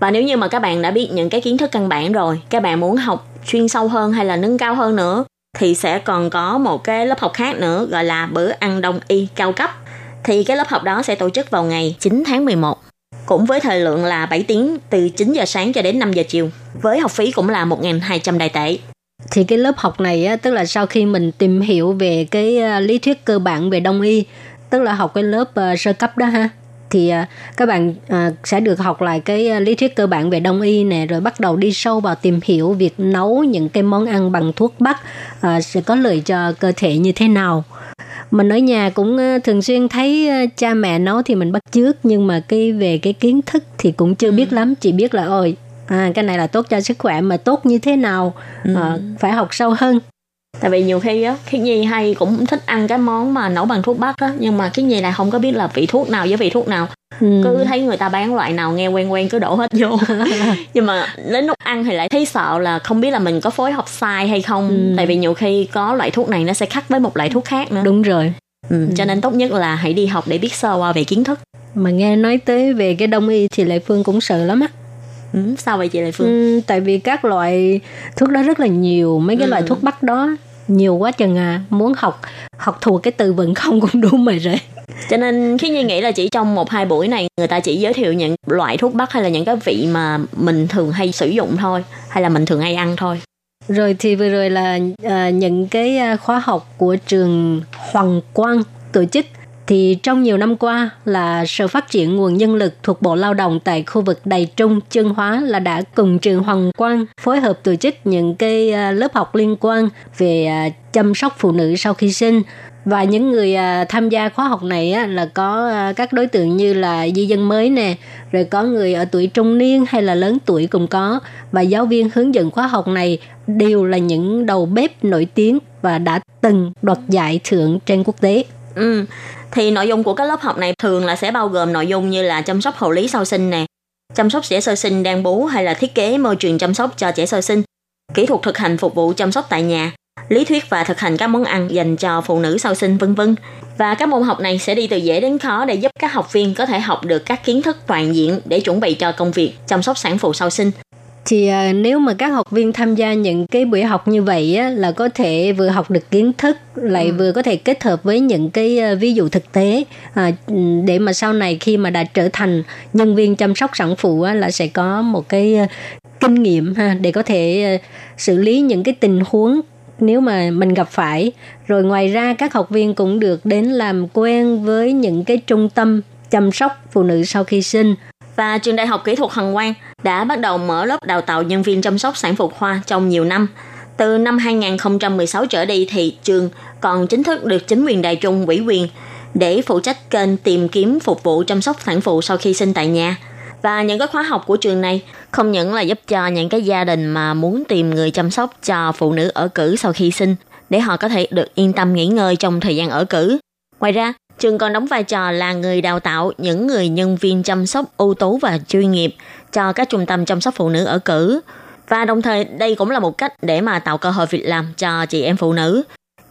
Và nếu như mà các bạn đã biết những cái kiến thức căn bản rồi, các bạn muốn học chuyên sâu hơn hay là nâng cao hơn nữa thì sẽ còn có một cái lớp học khác nữa gọi là bữa ăn đông y cao cấp. Thì cái lớp học đó sẽ tổ chức vào ngày 9 tháng 11. Cũng với thời lượng là 7 tiếng từ 9 giờ sáng cho đến 5 giờ chiều. Với học phí cũng là 1.200 đài tệ. Thì cái lớp học này á, tức là sau khi mình tìm hiểu về cái à, lý thuyết cơ bản về đông y, tức là học cái lớp uh, sơ cấp đó ha. Thì uh, các bạn uh, sẽ được học lại cái lý thuyết cơ bản về đông y nè, rồi bắt đầu đi sâu vào tìm hiểu việc nấu những cái món ăn bằng thuốc bắc sẽ có lợi cho cơ thể như thế nào. Mình ở nhà cũng à, thường xuyên thấy à, cha mẹ nấu thì mình bắt chước nhưng mà cái về cái kiến thức thì cũng chưa biết lắm, chỉ biết là ôi à, cái này là tốt cho sức khỏe mà tốt như thế nào à, phải học sâu hơn Tại vì nhiều khi á, Khiết Nhi hay cũng thích ăn cái món mà nấu bằng thuốc bắc á, nhưng mà Khiết Nhi lại không có biết là vị thuốc nào với vị thuốc nào. ừ. Cứ thấy người ta bán loại nào nghe quen quen cứ đổ hết vô. nhưng mà đến lúc ăn thì lại thấy sợ là không biết là mình có phối hợp sai hay không. Ừ. Tại vì nhiều khi có loại thuốc này nó sẽ khác với một loại thuốc khác nữa. đúng rồi Ừ, cho nên tốt nhất là hãy đi học để biết sơ qua về kiến thức. mà nghe nói tới về cái đông y thì lệ phương cũng sợ lắm á Ừ, sao vậy chị Lệ Phương? ừ, tại vì các loại thuốc đó rất là nhiều mấy cái Ừ. loại thuốc bắc đó nhiều quá chừng à muốn học học thuộc cái từ vựng không cũng đủ mày rồi Cho nên khi Nhi nghĩ là chỉ trong một hai buổi này người ta chỉ giới thiệu những loại thuốc bắc hay là những cái vị mà mình thường hay sử dụng thôi hay là mình thường hay ăn thôi. rồi thì vừa rồi là à, những cái à, khóa học của trường Hoàng Quang tổ chức thì trong nhiều năm qua là Sở Phát triển Nguồn Nhân lực thuộc Bộ Lao động tại khu vực Đài Trung, Chương Hóa là đã cùng trường Hoàng Quang phối hợp tổ chức những cái à, lớp học liên quan về à, chăm sóc phụ nữ sau khi sinh. Và những người à, tham gia khóa học này là có các đối tượng như là di dân mới nè rồi có người ở tuổi trung niên hay là lớn tuổi cũng có. Và giáo viên hướng dẫn khóa học này đều là những đầu bếp nổi tiếng và đã từng đoạt giải thưởng trên quốc tế. Ừ. Thì nội dung của các lớp học này thường là sẽ bao gồm nội dung như là chăm sóc hậu lý sau sinh nè, chăm sóc trẻ sơ sinh đang bú hay là thiết kế môi trường chăm sóc cho trẻ sơ sinh, kỹ thuật thực hành phục vụ chăm sóc tại nhà, lý thuyết và thực hành các món ăn dành cho phụ nữ sau sinh vân vân. Và các môn học này sẽ đi từ dễ đến khó để giúp các học viên có thể học được các kiến thức toàn diện để chuẩn bị cho công việc chăm sóc sản phụ sau sinh thì à, nếu mà các học viên tham gia những cái buổi học như vậy á, là có thể vừa học được kiến thức lại vừa có thể kết hợp với những cái à, ví dụ thực tế à, để mà sau này khi mà đã trở thành nhân viên chăm sóc sản phụ á, là sẽ có một cái à, kinh nghiệm ha để có thể xử lý những cái tình huống nếu mà mình gặp phải. Rồi ngoài ra các học viên cũng được đến làm quen với những cái trung tâm chăm sóc phụ nữ sau khi sinh và trường Đại học Kỹ thuật hằng Quang đã bắt đầu mở lớp đào tạo nhân viên chăm sóc sản phụ khoa trong nhiều năm. Từ năm 2016 trở đi thì trường còn chính thức được chính quyền Đài Trung ủy quyền để phụ trách kênh tìm kiếm phục vụ chăm sóc sản phụ sau khi sinh tại nhà. Và những cái khóa học của trường này không những là giúp cho những cái gia đình mà muốn tìm người chăm sóc cho phụ nữ ở cử sau khi sinh để họ có thể được yên tâm nghỉ ngơi trong thời gian ở cử. Ngoài ra, trường còn đóng vai trò là người đào tạo những người nhân viên chăm sóc ưu tú và chuyên nghiệp cho các trung tâm chăm sóc phụ nữ ở cử. Và đồng thời, đây cũng là một cách để mà tạo cơ hội việc làm cho chị em phụ nữ.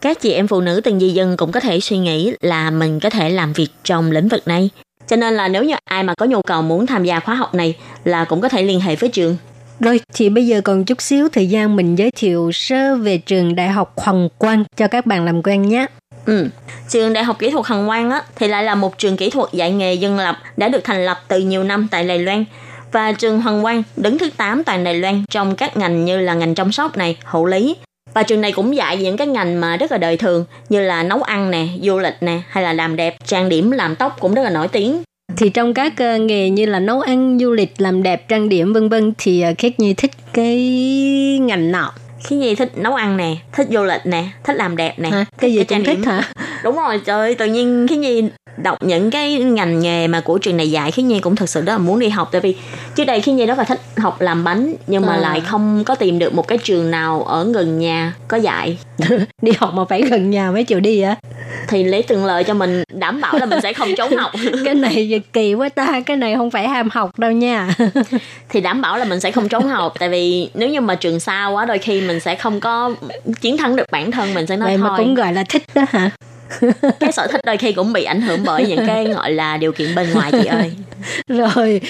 Các chị em phụ nữ từng di dân cũng có thể suy nghĩ là mình có thể làm việc trong lĩnh vực này. Cho nên là nếu như ai mà có nhu cầu muốn tham gia khóa học này là cũng có thể liên hệ với trường. Rồi, thì bây giờ còn chút xíu thời gian mình giới thiệu sơ về trường Đại học Hoàng Quang cho các bạn làm quen nhé. Ừ. Trường Đại học Kỹ thuật Hàn Quang á, thì lại là một trường kỹ thuật dạy nghề dân lập đã được thành lập từ nhiều năm tại Đài Loan. Và trường Hoàng Quang đứng thứ 8 toàn Đài Loan trong các ngành như là ngành chăm sóc này, hộ lý. Và trường này cũng dạy những cái ngành mà rất là đời thường như là nấu ăn nè, du lịch nè, hay là làm đẹp, trang điểm, làm tóc cũng rất là nổi tiếng. Thì trong các ờ, nghề như là nấu ăn, du lịch, làm đẹp, trang điểm vân vân thì uh, Khiết Nhi thích cái ngành nào? Khi gì thích nấu ăn nè, thích du lịch nè, thích làm đẹp nè. Hả? Cái gì cũng thích hả? Đúng rồi, trời tự nhiên khi Nhi đọc những cái ngành nghề mà của trường này dạy khi Nhi cũng thật sự rất là muốn đi học tại vì trước đây khi Nhi rất là thích học làm bánh nhưng mà À. lại không có tìm được một cái trường nào ở gần nhà có dạy đi học mà phải gần nhà mới chịu đi á. thì lấy tiện lợi cho mình đảm bảo là mình sẽ không trốn học Cái này kỳ quá ta, cái này không phải ham học đâu nha. thì đảm bảo là mình sẽ không trốn học tại vì nếu như mà trường xa quá đôi khi mình sẽ không có chiến thắng được bản thân mình sẽ nói Vậy mà thôi cũng gọi là thích đó hả? cái sở thích đôi khi cũng bị ảnh hưởng bởi những cái gọi là điều kiện bên ngoài chị ơi Rồi,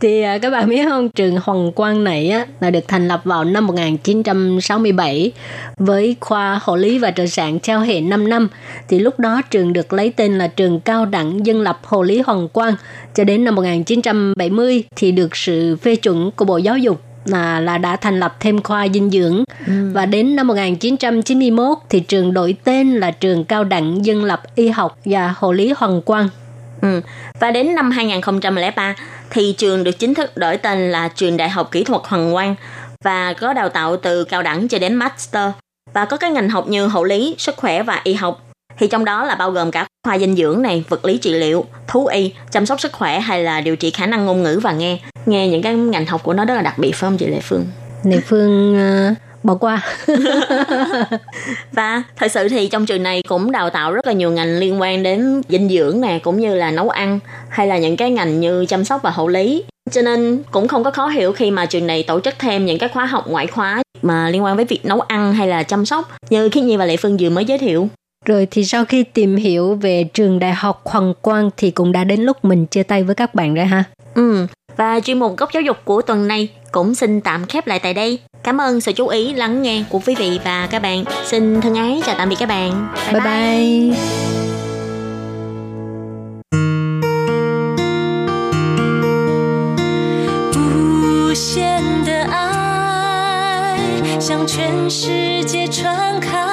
thì à, các bạn biết không, trường Hoàng Quang này á, là được thành lập vào năm 1967 với khoa hộ lý và trợ sản theo hệ 5 năm. Thì lúc đó trường được lấy tên là trường cao đẳng dân lập hộ lý Hoàng Quang. Cho đến năm 1970 thì được sự phê chuẩn của Bộ Giáo dục là là đã thành lập thêm khoa dinh dưỡng và đến năm 1991 thì trường đổi tên là trường cao đẳng dân lập y học và hộ lý Hoàng Quang Ừ. Và đến năm 2003 thì trường được chính thức đổi tên là Trường Đại học Kỹ thuật Hoàng Quang và có đào tạo từ cao đẳng cho đến master và có các ngành học như hộ lý, sức khỏe và y học. Thì trong đó là bao gồm cả khoa dinh dưỡng này, vật lý trị liệu, thú y, chăm sóc sức khỏe hay là điều trị khả năng ngôn ngữ và nghe. Nghe những cái ngành học của nó rất là đặc biệt phải không chị Lệ Phương? Này Phương ờ, bỏ qua Và thật sự thì trong trường này cũng đào tạo rất là nhiều ngành liên quan đến dinh dưỡng nè, cũng như là nấu ăn hay là những cái ngành như chăm sóc và hộ lý. Cho nên cũng không có khó hiểu khi mà trường này tổ chức thêm những cái khóa học ngoại khóa mà liên quan với việc nấu ăn hay là chăm sóc như Khiết Nhi và Lệ Phương vừa mới giới thiệu. Rồi thì sau khi tìm hiểu về trường đại học Hoàng Quang thì cũng đã đến lúc mình chia tay với các bạn rồi ha. Ừ, và chuyên mục góc giáo dục của tuần này cũng xin tạm khép lại tại đây. Cảm ơn sự chú ý lắng nghe của quý vị và các bạn. Xin thân ái chào tạm biệt các bạn. Bye bye. 无限的爱向全世界传开，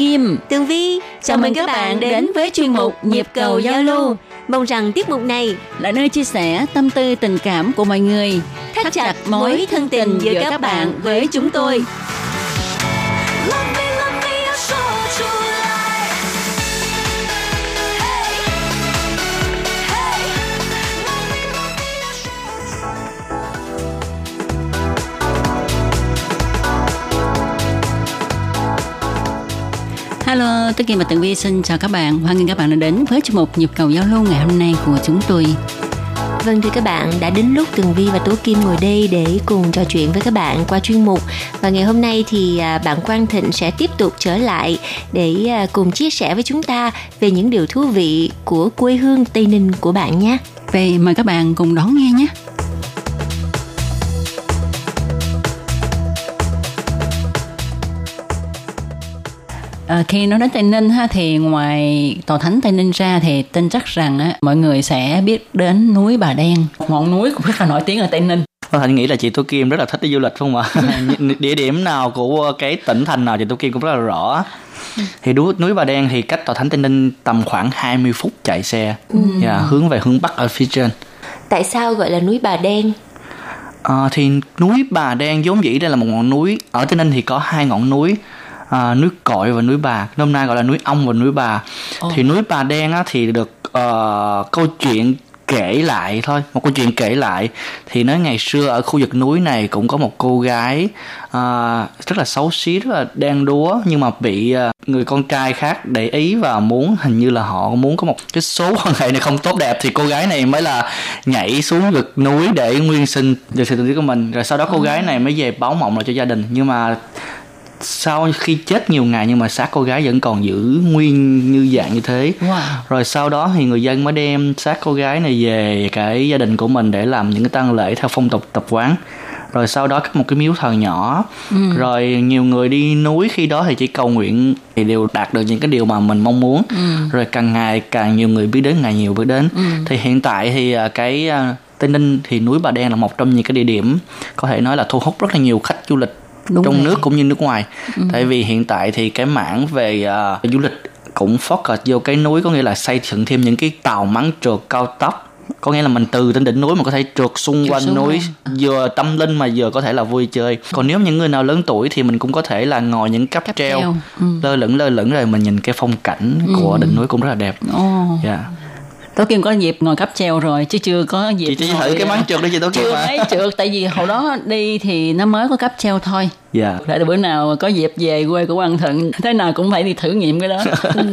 Kim, Tường Vi, chào mừng các bạn đến với chuyên mục Nhịp cầu giao lưu. Mong rằng tiết mục này là nơi chia sẻ tâm tư tình cảm của mọi người, thắt chặt mối thân tình giữa các bạn với chúng tôi. Hello, Tất Kim và Tường Vi xin chào các bạn. Hoan nghênh các bạn đã đến với chương mục nhịp cầu giao lưu ngày hôm nay của chúng tôi. Vâng thưa các bạn, đã đến lúc Tường Vi và Tố Kim ngồi đây để cùng trò chuyện với các bạn qua chuyên mục. Và ngày hôm nay thì à, bạn Quang Thịnh sẽ tiếp tục trở lại để à, cùng chia sẻ với chúng ta về những điều thú vị của quê hương Tây Ninh của bạn nhé. Vậy mời các bạn cùng đón nghe nhé. À, khi nói đến Tây Ninh ha thì ngoài tòa thánh Tây Ninh ra thì tin chắc rằng á, mọi người sẽ biết đến núi Bà Đen, ngọn núi cũng rất là nổi tiếng ở Tây Ninh. Thành nghĩ là chị Tô Kim rất là thích đi du lịch không ạ? Địa điểm nào của cái tỉnh thành nào chị Tô Kim cũng rất là rõ. Thì núi, núi Bà Đen thì cách tòa thánh Tây Ninh tầm khoảng 20 phút chạy xe, ừ. yeah, dạ, hướng về hướng bắc ở phía trên. Tại sao gọi là núi Bà Đen? À, thì núi Bà Đen vốn dĩ đây là một ngọn núi ở Tây Ninh thì có hai ngọn núi à, núi cội và núi bà. Hôm nay gọi là núi ong và núi bà. Oh. thì núi bà đen á, thì được uh, câu chuyện kể lại thôi. Một câu chuyện kể lại. Thì nói ngày xưa ở khu vực núi này cũng có một cô gái uh, rất là xấu xí rất là đen đúa nhưng mà bị uh, người con trai khác để ý và muốn hình như là họ muốn có một cái số quan hệ này không tốt đẹp thì cô gái này mới là nhảy xuống vực núi để nguyên sinh về sự tình yêu của mình. Rồi sau đó cô gái này mới về báo mộng lại cho gia đình. Nhưng mà sau khi chết nhiều ngày nhưng mà xác cô gái vẫn còn giữ nguyên như dạng như thế wow. rồi sau đó thì người dân mới đem xác cô gái này về cái gia đình của mình để làm những cái tang lễ theo phong tục tập quán rồi sau đó có một cái miếu thờ nhỏ ừ. rồi nhiều người đi núi khi đó thì chỉ cầu nguyện thì đều đạt được những cái điều mà mình mong muốn ừ. rồi càng ngày càng nhiều người biết đến ngày nhiều biết đến ừ. thì hiện tại thì à, cái à, Tây Ninh thì núi Bà Đen là một trong những cái địa điểm có thể nói là thu hút rất là nhiều khách du lịch Đúng trong rồi. nước cũng như nước ngoài ừ. tại vì hiện tại thì cái mảng về uh, du lịch cũng focus vô cái núi có nghĩa là xây dựng thêm những cái tàu mắng trượt cao tốc có nghĩa là mình từ trên đỉnh núi mà có thể trượt xung quanh xung núi à. vừa tâm linh mà vừa có thể là vui chơi còn nếu những người nào lớn tuổi thì mình cũng có thể là ngồi những cáp, cáp treo, treo. Ừ. lơ lửng lơ lửng rồi mình nhìn cái phong cảnh ừ. của đỉnh núi cũng rất là đẹp oh. yeah. Tố Kim có dịp ngồi cáp treo rồi chứ chưa có dịp Chị chỉ thử cái máng trượt đi chị Tố Kim Chưa mấy trượt tại vì hồi đó đi thì nó mới có cáp treo thôi. Dạ. Để bữa nào có dịp về quê của Quang Thận Thế nào cũng phải đi thử nghiệm cái đó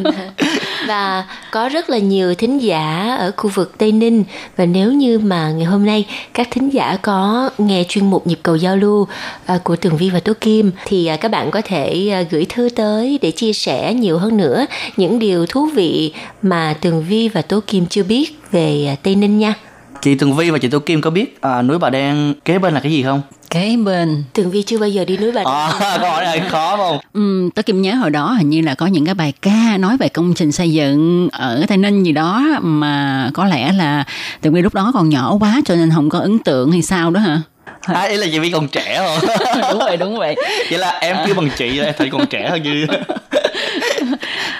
và có rất là nhiều thính giả ở khu vực Tây Ninh và nếu như mà ngày hôm nay các thính giả có nghe chuyên mục nhịp cầu giao lưu à, của Tường Vi và Tố Kim, thì à, các bạn có thể à, gửi thư tới để chia sẻ nhiều hơn nữa những điều thú vị mà Tường Vi và Tố Kim chưa biết về Tây Ninh nha. Chị Tường Vi và chị Tố Kim có biết à, núi Bà Đen kế bên là cái gì không? kế bên tường vi chưa bao giờ đi núi bà đen à, câu hỏi này khó không ừ, tớ kim nhớ hồi đó hình như là có những cái bài ca nói về công trình xây dựng ở tây ninh gì đó mà có lẽ là tường vi lúc đó còn nhỏ quá cho nên không có ấn tượng hay sao đó hả À, ý là chị Vi còn trẻ không? đúng vậy, đúng vậy. Vậy là em kêu bằng chị, em thấy còn trẻ hơn như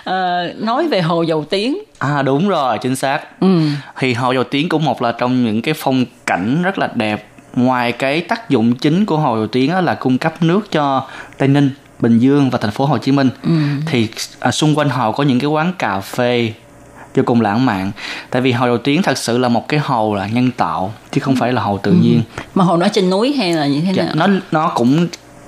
à, nói về hồ dầu tiếng. À đúng rồi chính xác. Ừ. thì hồ dầu tiếng cũng một là trong những cái phong cảnh rất là đẹp. Ngoài cái tác dụng chính của hồ dầu tiếng là cung cấp nước cho tây ninh bình dương và thành phố hồ chí minh. Ừ. thì à, xung quanh hồ có những cái quán cà phê vô cùng lãng mạn. Tại vì hồ dầu tiếng thật sự là một cái hồ là nhân tạo chứ không phải là hồ tự ừ. nhiên mà hồ nó trên núi hay là như thế dạ, nào? nó nó cũng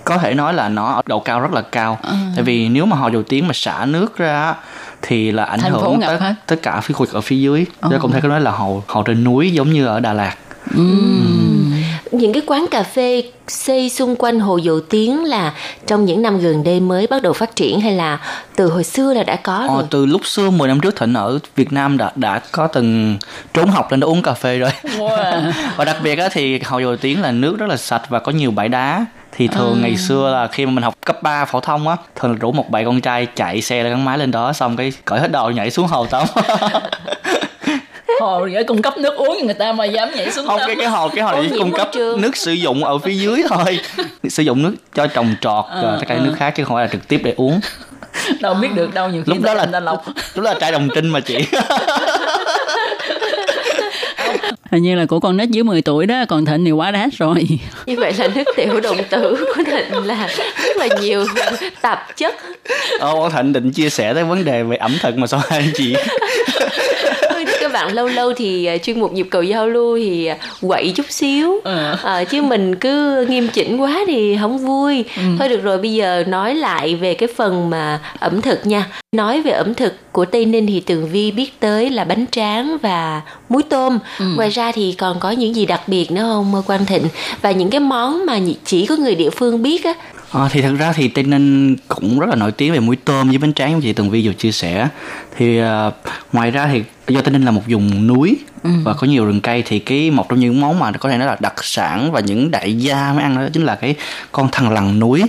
có thể nói là nó ở độ cao rất là cao à. tại vì nếu mà hồ dầu tiếng mà xả nước ra thì là ảnh Thành hưởng tới tất cả phía khu vực ở phía dưới à. cũng thể có nói là hồ hồ trên núi giống như ở Đà Lạt uhm. những cái quán cà phê xây xung quanh hồ dầu tiếng là trong những năm gần đây mới bắt đầu phát triển hay là từ hồi xưa là đã có rồi? Ờ, từ lúc xưa 10 năm trước thịnh ở Việt Nam đã đã có từng trốn học lên đó uống cà phê rồi wow. và đặc biệt á, thì hồ dầu tiếng là nước rất là sạch và có nhiều bãi đá thì thường ngày xưa là khi mà mình học cấp 3 phổ thông á thường là rủ một bầy con trai chạy xe gắn máy lên đó xong cái cởi hết đồ nhảy xuống hồ tắm hồ để cung cấp nước uống cho người ta mà dám nhảy xuống không tắm. cái cái hồ cái hồ nhiễm cung cấp trường. nước sử dụng ở phía dưới thôi sử dụng nước cho trồng trọt Ờ, rồi tất cả ờ. nước khác chứ không phải là trực tiếp để uống đâu biết được đâu nhiều khi lúc đó là lọc lúc đó là trai đồng trinh mà chị hình như là của con nít dưới 10 tuổi đó còn thịnh thì quá đát rồi Như vậy là nước tiểu động tử của Thịnh là rất là nhiều tạp chất. Ờ, Thịnh định chia sẻ tới vấn đề về ẩm thực mà sao hai anh chị các bạn lâu lâu thì à, chuyên mục nhịp cầu giao lưu thì à, quậy chút xíu. Ừ. à, chứ mình cứ nghiêm chỉnh quá thì không vui. Thôi được rồi bây giờ nói lại về cái phần mà ẩm thực nha. Nói về ẩm thực của tây ninh thì tường vi biết tới là bánh tráng và muối tôm. Ngoài ra thì còn có những gì đặc biệt nữa không quang thịnh? Và những cái món mà chỉ có người địa phương biết á Ờ, thì thật ra thì Tây Ninh cũng rất là nổi tiếng về muối tôm với bánh tráng như chị Tường Vi vừa chia sẻ. Thì ờ, ngoài ra thì do Tây Ninh là một vùng núi và có nhiều rừng cây thì cái một trong những món mà có thể nói là đặc sản và những đại gia mới ăn đó chính là cái con thằn lằn núi.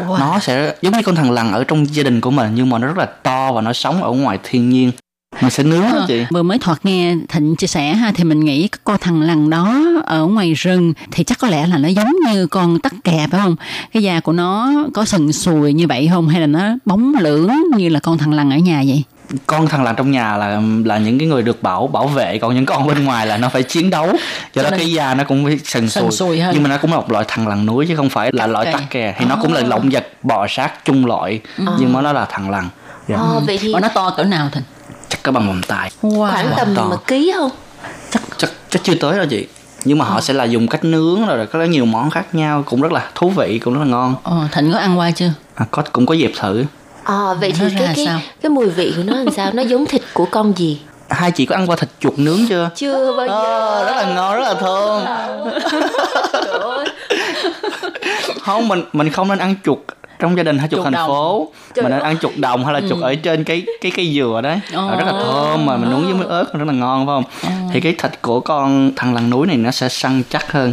Nó sẽ giống như con thằn lằn ở trong gia đình của mình nhưng mà nó rất là to và nó sống ở ngoài thiên nhiên mình sẽ nướng đó Ờ, chị. vừa mới thoạt nghe thịnh chia sẻ ha thì mình nghĩ cái con thằng lằn đó ở ngoài rừng thì chắc có lẽ là nó giống như con tắc kè phải không? Cái da của nó có sần sùi như vậy không? Hay là nó bóng lưỡng như là con thằng lằn ở nhà vậy? Con thằng lằn trong nhà là là những cái người được bảo bảo vệ còn những con bên ngoài là nó phải chiến đấu. Do đó nên- cái da nó cũng phải sần sùi. sùi nhưng mà nó cũng là một loại thằng lằn núi chứ không phải là loại kè. tắc kè. Thì nó cũng là động vật bò sát chung loại nhưng mà nó là thằng lằn Dạ. Ờ, vậy thì nó to cỡ nào thịnh có bằng vòng tay wow. khoảng tầm to. một ký không chắc chắc chắc chưa tới đâu chị nhưng mà họ sẽ là dùng cách nướng rồi có nhiều món khác nhau cũng rất là thú vị cũng rất là ngon ờ, thịnh có ăn qua chưa à, có cũng có dịp thử Ờ vậy thì cái cái sao? cái mùi vị của nó làm sao? Nó giống thịt của con gì? hai chị có ăn qua thịt chuột nướng chưa Chưa bao giờ. Ờ, rất là ngon rất là thơm không mình mình không nên ăn chuột trong gia đình hay chuột, Chuột thành đồng. phố Trời mình nên ăn chuột đồng hay là chuột ở trên cái cái cây dừa đấy. Ồ. rất là thơm mà mình nướng với muối ớt rất là ngon phải không? Thì cái thịt của con thằng lằn núi này nó sẽ săn chắc hơn.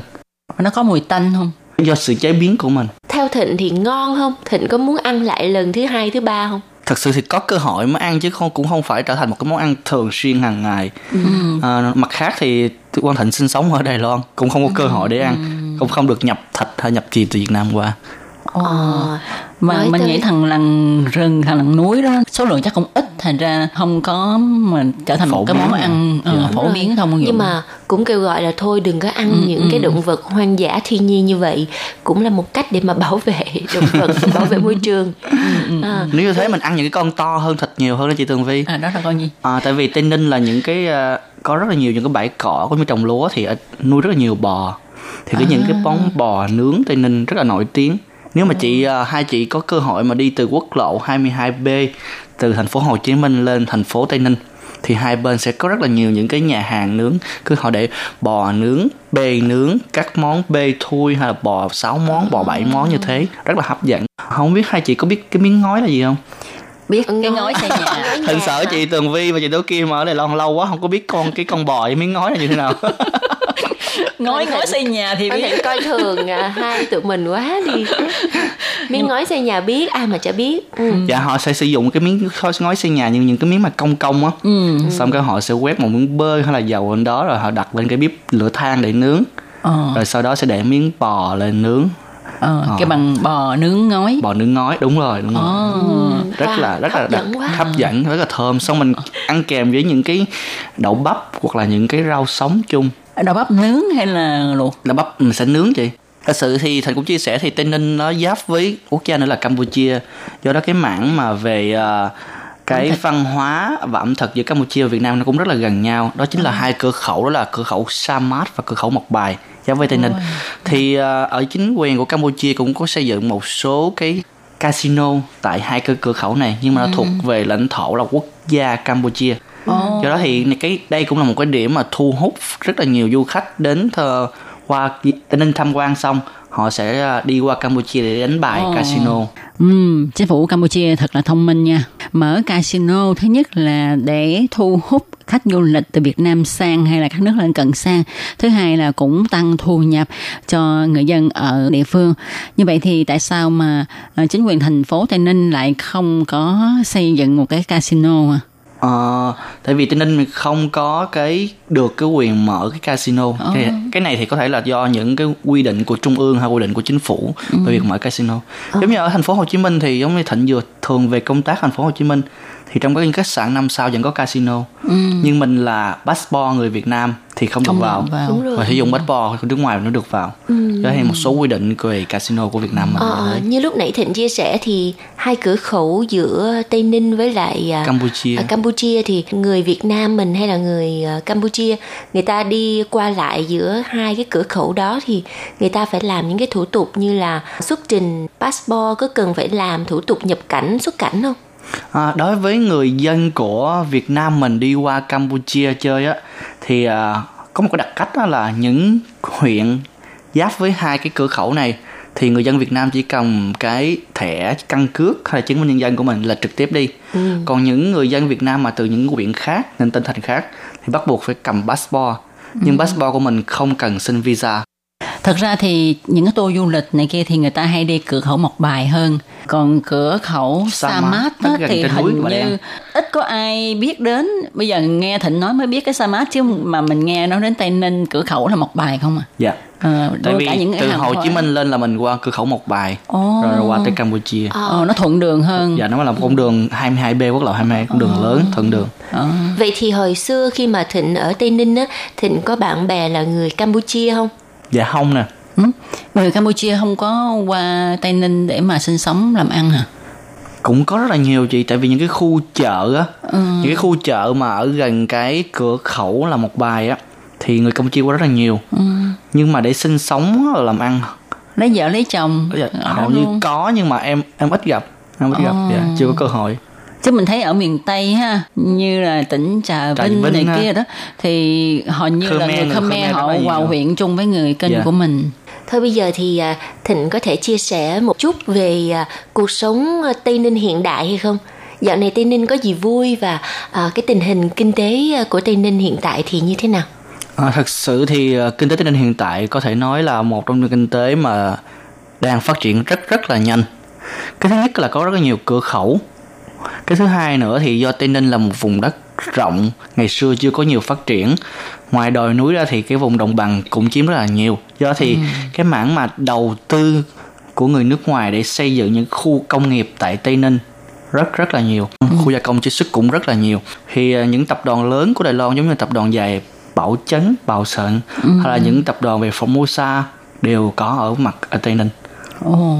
Nó có mùi tanh không? Do sự chế biến của mình. Theo Thịnh thì ngon không? Thịnh có muốn ăn lại lần thứ hai thứ ba không? thật sự thì có cơ hội mới ăn chứ không cũng không phải trở thành một cái món ăn thường xuyên hàng ngày. À, mặt khác thì quan thịnh sinh sống ở đài loan cũng không có cơ hội để ăn. Cũng không được nhập thịt hay nhập gì từ việt nam qua Ờ. mà Nói mình tới- nghĩ thằng lằn rừng thằng lằn núi đó số lượng chắc cũng ít thành ra không có mà trở thành Phổ một cái món ăn ờ, Dạ. phổ biến thông dụng Nhưng mà cũng kêu gọi là thôi đừng có ăn Ừ, những ừ. cái động vật hoang dã thiên nhiên như vậy. Cũng là một cách để mà bảo vệ động vật bảo vệ môi trường. À, nếu như thế mình ăn những cái con to hơn thịt nhiều hơn đó chị tường vi. À đó là con gì À, tại vì Tây Ninh là những cái à, có rất là nhiều những cái bãi cỏ cũng như trồng lúa thì nuôi rất là nhiều bò. Thì cái những cái món bò nướng Tây Ninh rất là nổi tiếng nếu mà chị à, hai chị có cơ hội mà đi từ quốc lộ 22B từ thành phố Hồ Chí Minh lên thành phố Tây Ninh thì hai bên sẽ có rất là nhiều những cái nhà hàng nướng. Cứ họ để bò nướng bê nướng các món bê thui hay là bò 6 món bò 7 món như thế. Rất là hấp dẫn. Không biết hai chị có biết cái miếng ngói là gì không? Biết cái ngói xây nhà. Thật sợ chị Tường Vi và chị Tố Kim ở Đài Loan lâu quá không có biết con cái con bò với miếng ngói là như thế nào. ngói ngói xây nhà thì biết coi thường à, hai tụi mình quá đi miếng ngói xây nhà biết ai mà chả biết ừ. dạ họ sẽ sử dụng cái miếng khói ngói xây nhà như những cái miếng mà cong cong á. ừ. Xong cái họ sẽ quét một miếng bơi hay là dầu lên đó rồi họ đặt lên cái bếp lửa than để nướng. ờ, Rồi sau đó sẽ để miếng bò lên nướng. ờ, Ờ. cái bằng bò nướng ngói Bò nướng ngói đúng rồi đúng rồi. ờ. Rất là rất là đặc, dẫn quá. hấp dẫn rất là thơm xong mình ăn kèm với những cái đậu bắp hoặc là những cái rau sống chung đậu bắp nướng hay là luộc? Là bắp mình sẽ nướng chị. Thật sự thì thành cũng chia sẻ thì tây ninh nó giáp với quốc gia nữa là campuchia. Do đó cái mảng mà về à, cái văn hóa và ẩm thực giữa campuchia và việt nam nó cũng rất là gần nhau. Đó chính là hai cửa khẩu đó là cửa khẩu samat và cửa khẩu mộc bài giáp với tây ninh. Thì à, ở chính quyền của campuchia cũng có xây dựng một số cái casino tại hai cái cửa khẩu này nhưng mà nó thuộc về lãnh thổ là quốc gia campuchia do đó thì cái đây cũng là một cái điểm mà thu hút rất là nhiều du khách đến thờ, qua Ninh tham quan xong họ sẽ à, đi qua Campuchia để đánh bài Ồ. casino Ừm, chính phủ Campuchia thật là thông minh nha. mở casino thứ nhất là để thu hút khách du lịch từ Việt Nam sang hay là các nước lân cận sang. Thứ hai là cũng tăng thu nhập cho người dân ở địa phương. Như vậy thì tại sao mà ờ, chính quyền thành phố Tây Ninh lại không có xây dựng một cái casino à? Ờ, tại vì Tây Ninh không có cái được cái quyền mở cái casino. Ờ. Cái, cái này thì có thể là do những cái quy định của trung ương hay quy định của chính phủ Ừ. về việc mở casino. Giống như ở thành phố Hồ Chí Minh thì giống như Thịnh vừa thường về công tác thành phố Hồ Chí Minh thì trong các khách sạn năm sao vẫn có casino. Ừ. Nhưng mình là passport người Việt Nam thì không được Không vào. được vào. Đúng rồi. Và sử dụng passport của nước ngoài mới được vào. Ừ. Đó là một số quy định về casino của Việt Nam mình. Ờ, như lúc nãy Thịnh chia sẻ thì hai cửa khẩu giữa Tây Ninh với lại à, Campuchia. à, Campuchia thì người Việt Nam mình hay là người à, Campuchia người ta đi qua lại giữa hai cái cửa khẩu đó thì người ta phải làm những cái thủ tục như là xuất trình passport có cần phải làm thủ tục nhập cảnh xuất cảnh không? À, đối với người dân của Việt Nam mình đi qua Campuchia chơi á thì à, có một cái đặc cách đó là những huyện giáp với hai cái cửa khẩu này thì người dân Việt Nam chỉ cầm cái thẻ căn cước hay là chứng minh nhân dân của mình là trực tiếp đi. Ừ. Còn những người dân Việt Nam mà từ những huyện khác, nên tỉnh thành khác thì bắt buộc phải cầm passport. Nhưng Ừ. passport của mình không cần xin visa. Thật ra thì những cái tour du lịch này kia thì người ta hay đi cửa khẩu Mộc Bài hơn. Còn cửa khẩu Sa Sa Mát, á, thì hình như ít có ai biết đến. Bây giờ nghe Thịnh nói mới biết cái Sa Mát chứ mà mình nghe nói đến Tây Ninh cửa khẩu là Mộc Bài không à. Dạ. Ờ, Tại đôi vì cả những cái từ Hồ. Chí Minh lên là mình qua cửa khẩu Mộc Bài Ồ. rồi qua tới Campuchia. Ờ, nó thuận đường hơn. Dạ nó là một con đường 22B quốc lộ 22 con đường lớn thuận đường. Ờ. Vậy thì hồi xưa khi mà Thịnh ở Tây Ninh á, Thịnh có bạn bè là người Campuchia không? Dạ không nè. Ừ. Người Campuchia không có qua Tây Ninh để mà sinh sống làm ăn hả? Cũng có rất là nhiều chị tại vì những cái khu chợ á, Ừ. những cái khu chợ mà ở gần cái cửa khẩu là một bài á thì người Campuchia qua rất là nhiều. Ừ. Nhưng mà để sinh sống làm ăn Lấy vợ lấy chồng dạ, hầu như có nhưng mà em em ít gặp, em ít gặp, Ồ. dạ, chưa có cơ hội. Chứ mình thấy ở miền Tây ha như là tỉnh Trà Trà Vinh, Vinh này ha. kia đó thì họ như là Khmer, người người Khmer Khmer họ là vào huyện chung với người kênh Dạ. của mình Thôi bây giờ thì à, Thịnh có thể chia sẻ một chút về à, cuộc sống à, Tây Ninh hiện đại hay không? Dạo này Tây Ninh có gì vui và cái tình hình kinh tế của Tây Ninh hiện tại thì như thế nào? À, thật sự thì kinh tế Tây Ninh hiện tại có thể nói là một trong những kinh tế mà đang phát triển rất rất là nhanh. Cái thứ nhất là có rất là nhiều cửa khẩu. Cái thứ hai nữa thì do Tây Ninh là một vùng đất rộng, ngày xưa chưa có nhiều phát triển. Ngoài đồi núi ra thì cái vùng đồng bằng cũng chiếm rất là nhiều. Do thì cái mảng mà đầu tư của người nước ngoài để xây dựng những khu công nghiệp tại Tây Ninh rất rất là nhiều khu gia công chế xuất cũng rất là nhiều thì ờ, những tập đoàn lớn của Đài Loan giống như tập đoàn giày Bảo Chấn, Bảo Sận hay là những tập đoàn về Formosa đều có ở mặt ở Tây Ninh. Ồ.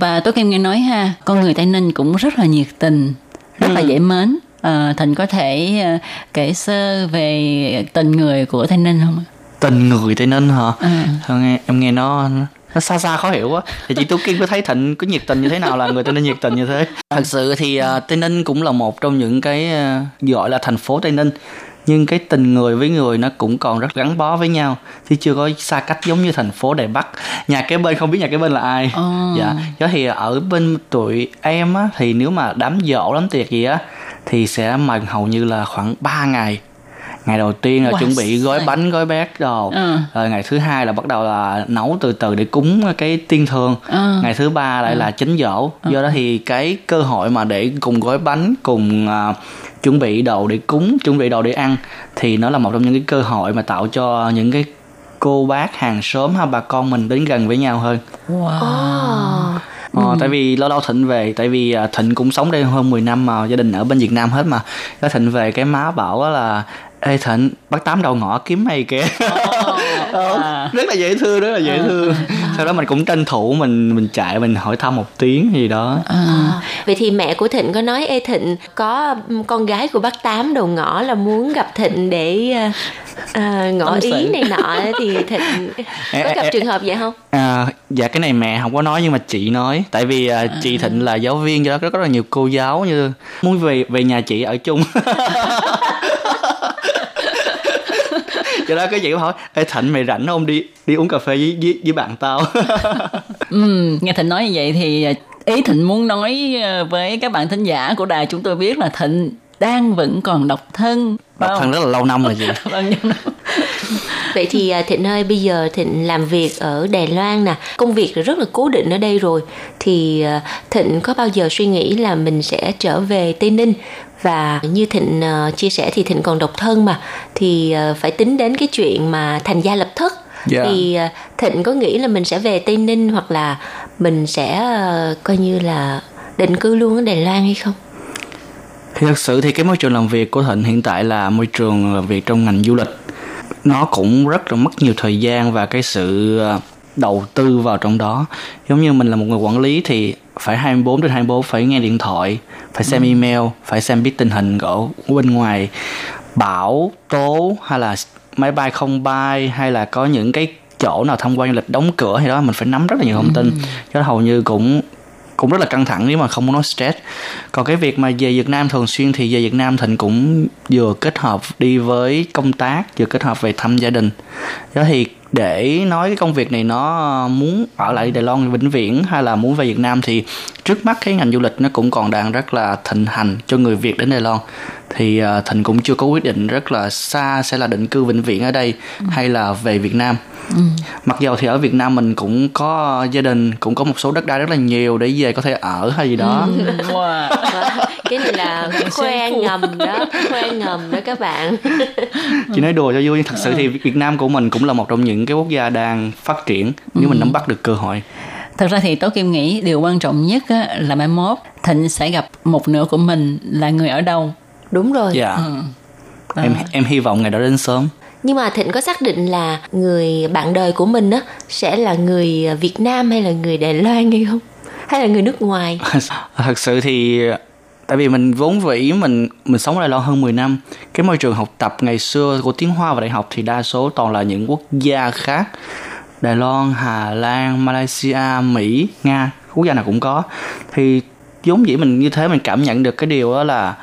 và tôi em nghe nói ha con người Tây Ninh cũng rất là nhiệt tình rất là dễ mến à, Thịnh có thể ờ, kể sơ về tình người của Tây Ninh không ạ? Tình người Tây Ninh hả? Ừ. Sao nghe em nghe nó nó xa xa khó hiểu quá thì chị Tú Kiên có thấy Thịnh có nhiệt tình như thế nào là người Tây Ninh nhiệt tình như thế thật sự thì à, Tây Ninh cũng là một trong những cái à, gọi là thành phố Tây Ninh nhưng cái tình người với người nó cũng còn rất gắn bó với nhau. Chứ chưa có xa cách giống như thành phố Đài Bắc. Nhà kế bên không biết nhà kế bên là ai. Ồ. dạ. Đó thì ở bên tụi em á thì nếu mà đám giỗ đám tiệc gì á thì sẽ mời hầu như là khoảng 3 ngày ngày đầu tiên là Wow chuẩn bị gói 塞. bánh gói bát đồ. Ừ. rồi ngày thứ hai là bắt đầu là nấu từ từ để cúng cái tiên thường. Ừ. ngày thứ ba lại là chính dỗ do đó thì cái cơ hội mà để cùng gói bánh cùng à, chuẩn bị đồ để cúng chuẩn bị đồ để ăn thì nó là một trong những cái cơ hội mà tạo cho những cái cô bác hàng xóm hay bà con mình đến gần với nhau hơn. Wow. Ờ, tại vì lâu lâu Thịnh về tại vì à, Thịnh cũng sống đây hơn 10 năm mà gia đình ở bên Việt Nam hết mà. Cái Thịnh về cái má bảo là Ê Thịnh bắt tám đầu ngõ kiếm mày kìa. Ờ, rất là dễ thương rất là dễ thương. Sau đó mình cũng tranh thủ mình mình chạy mình hỏi thăm một tiếng gì đó. À, vậy thì mẹ của Thịnh có nói Ê Thịnh có con gái của bác Tám đầu ngõ là muốn gặp Thịnh để à, ngỏ Tâm ý sự. này nọ. Thì Thịnh có gặp trường hợp vậy không? À, dạ cái này mẹ không có nói nhưng mà chị nói. Tại vì à, chị Thịnh là giáo viên do đó rất là nhiều cô giáo như muốn về về nhà chị ở chung do đó cái gì cũng hỏi Ê Thịnh mày rảnh không đi đi uống cà phê với với, với bạn tao Ừ, nghe Thịnh nói như vậy thì à, ý Thịnh muốn nói à, với các bạn thính giả của đài chúng tôi biết là Thịnh đang vẫn còn độc thân. Độc thân rất là lâu năm rồi chị. Vậy thì à, Thịnh ơi, bây giờ Thịnh làm việc ở Đài Loan nè, công việc rất là cố định ở đây rồi. Thì à, Thịnh có bao giờ suy nghĩ là mình sẽ trở về Tây Ninh và như Thịnh uh, chia sẻ thì Thịnh còn độc thân mà thì phải tính đến cái chuyện mà thành gia lập thất yeah. thì uh, Thịnh có nghĩ là mình sẽ về Tây Ninh hoặc là mình sẽ coi như là định cư luôn ở Đài Loan hay không? Thì thật sự thì cái môi trường làm việc của Thịnh hiện tại là môi trường làm việc trong ngành du lịch nó cũng rất là mất nhiều thời gian và cái sự đầu tư vào trong đó giống như mình là một người quản lý thì phải 24 đến 24 phải nghe điện thoại phải xem ừ. email phải xem biết tình hình ở bên ngoài bão tố hay là máy bay không bay hay là có những cái chỗ nào tham quan du lịch đóng cửa hay đó mình phải nắm rất là nhiều thông tin ừ. cho hầu như cũng cũng rất là căng thẳng nếu mà không muốn nói stress. Còn cái việc mà về Việt Nam thường xuyên thì về Việt Nam Thịnh cũng vừa kết hợp đi với công tác vừa kết hợp về thăm gia đình. Đó thì để nói cái công việc này nó muốn ở lại Đài Loan vĩnh viễn hay là muốn về Việt Nam thì trước mắt cái ngành du lịch nó cũng còn đang rất là thịnh hành cho người Việt đến Đài Loan. Thì uh, Thịnh cũng chưa có quyết định rất là xa sẽ là định cư vĩnh viễn ở đây ừ. hay là về Việt Nam Ừ. mặc dù thì ở Việt Nam mình cũng có gia đình cũng có một số đất đai rất là nhiều để về có thể ở hay gì đó ừ. wow. cái này là khoe ngầm đó khoe ngầm đó các bạn chỉ nói đùa cho vui nhưng thật sự thì Việt Nam của mình cũng là một trong những cái quốc gia đang phát triển nếu ừ. mình nắm bắt được cơ hội thật ra thì tố kim nghĩ điều quan trọng nhất á, là mai mốt thịnh sẽ gặp một nửa của mình là người ở đâu đúng rồi dạ yeah. ừ. em em hy vọng ngày đó đến sớm nhưng mà thịnh có xác định là người bạn đời của mình á sẽ là người việt nam hay là người đài loan hay không? Hay là người nước ngoài? Thật sự thì tại vì mình vốn vĩ mình mình sống ở Đài Loan hơn 10 năm. Cái môi trường học tập ngày xưa của tiếng Hoa và đại học thì đa số toàn là những quốc gia khác. Đài Loan, Hà Lan, Malaysia, Mỹ, Nga quốc gia nào cũng có. Thì vốn dĩ mình như thế mình cảm nhận được cái điều đó là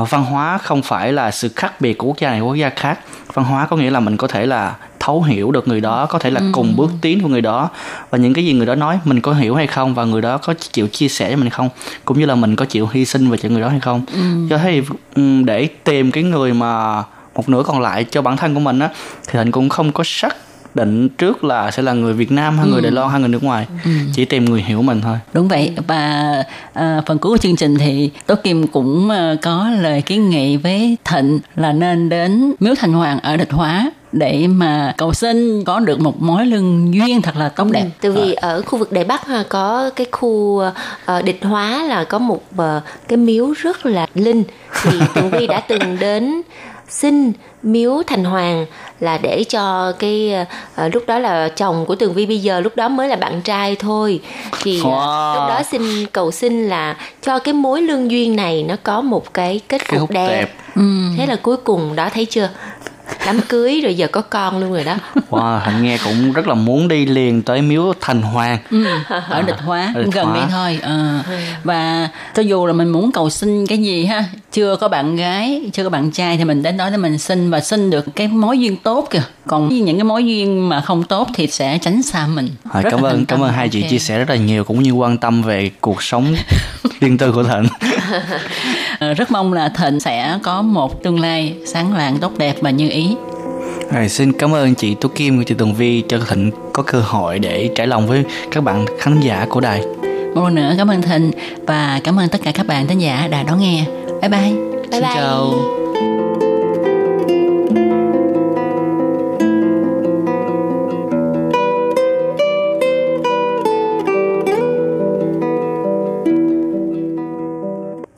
uh, văn hóa không phải là sự khác biệt của quốc gia này quốc gia khác văn hóa có nghĩa là mình có thể là thấu hiểu được người đó có thể là ừ. cùng bước tiến của người đó và những cái gì người đó nói mình có hiểu hay không và người đó có chịu chia sẻ cho mình không cũng như là mình có chịu hy sinh về cho người đó hay không ừ. cho thế thì để tìm cái người mà một nửa còn lại cho bản thân của mình á thì mình cũng không có sắc định trước là sẽ là người Việt Nam hay ừ. người Đài Loan hay người nước ngoài ừ. chỉ tìm người hiểu mình thôi đúng vậy và à, phần cuối của chương trình thì Tố Kim cũng à, có lời kiến nghị với Thịnh là nên đến Miếu Thành Hoàng ở Địch Hóa để mà cầu xin có được một mối lương duyên thật là tốt đẹp. Ừ, từ vì ở khu vực Đài Bắc ha có cái khu uh, địch hóa là có một uh, cái miếu rất là linh thì Tường Vi đã từng đến xin miếu thành hoàng là để cho cái uh, lúc đó là chồng của tường vi bây giờ lúc đó mới là bạn trai thôi thì uh, lúc đó xin cầu xin là cho cái mối lương duyên này nó có một cái kết cục đẹp, đẹp. Ừ. thế là cuối cùng đó thấy chưa đám cưới rồi giờ có con luôn rồi đó. Wow hạnh nghe cũng rất là muốn đi liền tới miếu thành hoàng. Ừ, ở địch hóa ở địch gần đây thôi à, và cho dù là mình muốn cầu xin cái gì ha chưa có bạn gái chưa có bạn trai thì mình đến đó để mình xin và xin được cái mối duyên tốt kìa. Còn những cái mối duyên mà không tốt thì sẽ tránh xa mình. À, cảm ơn cảm ơn hai chị chia sẻ rất là nhiều cũng như quan tâm về cuộc sống riêng tư của thịnh. Ờ, rất mong là thịnh sẽ có một tương lai sáng lạng tốt đẹp và như ý rồi, xin cảm ơn chị Tú Kim và chị Tường Vi cho Thịnh có cơ hội để trải lòng với các bạn khán giả của đài. Một lần nữa cảm ơn Thịnh và cảm ơn tất cả các bạn khán giả đã đón nghe. Bye bye. Bye xin bye. chào.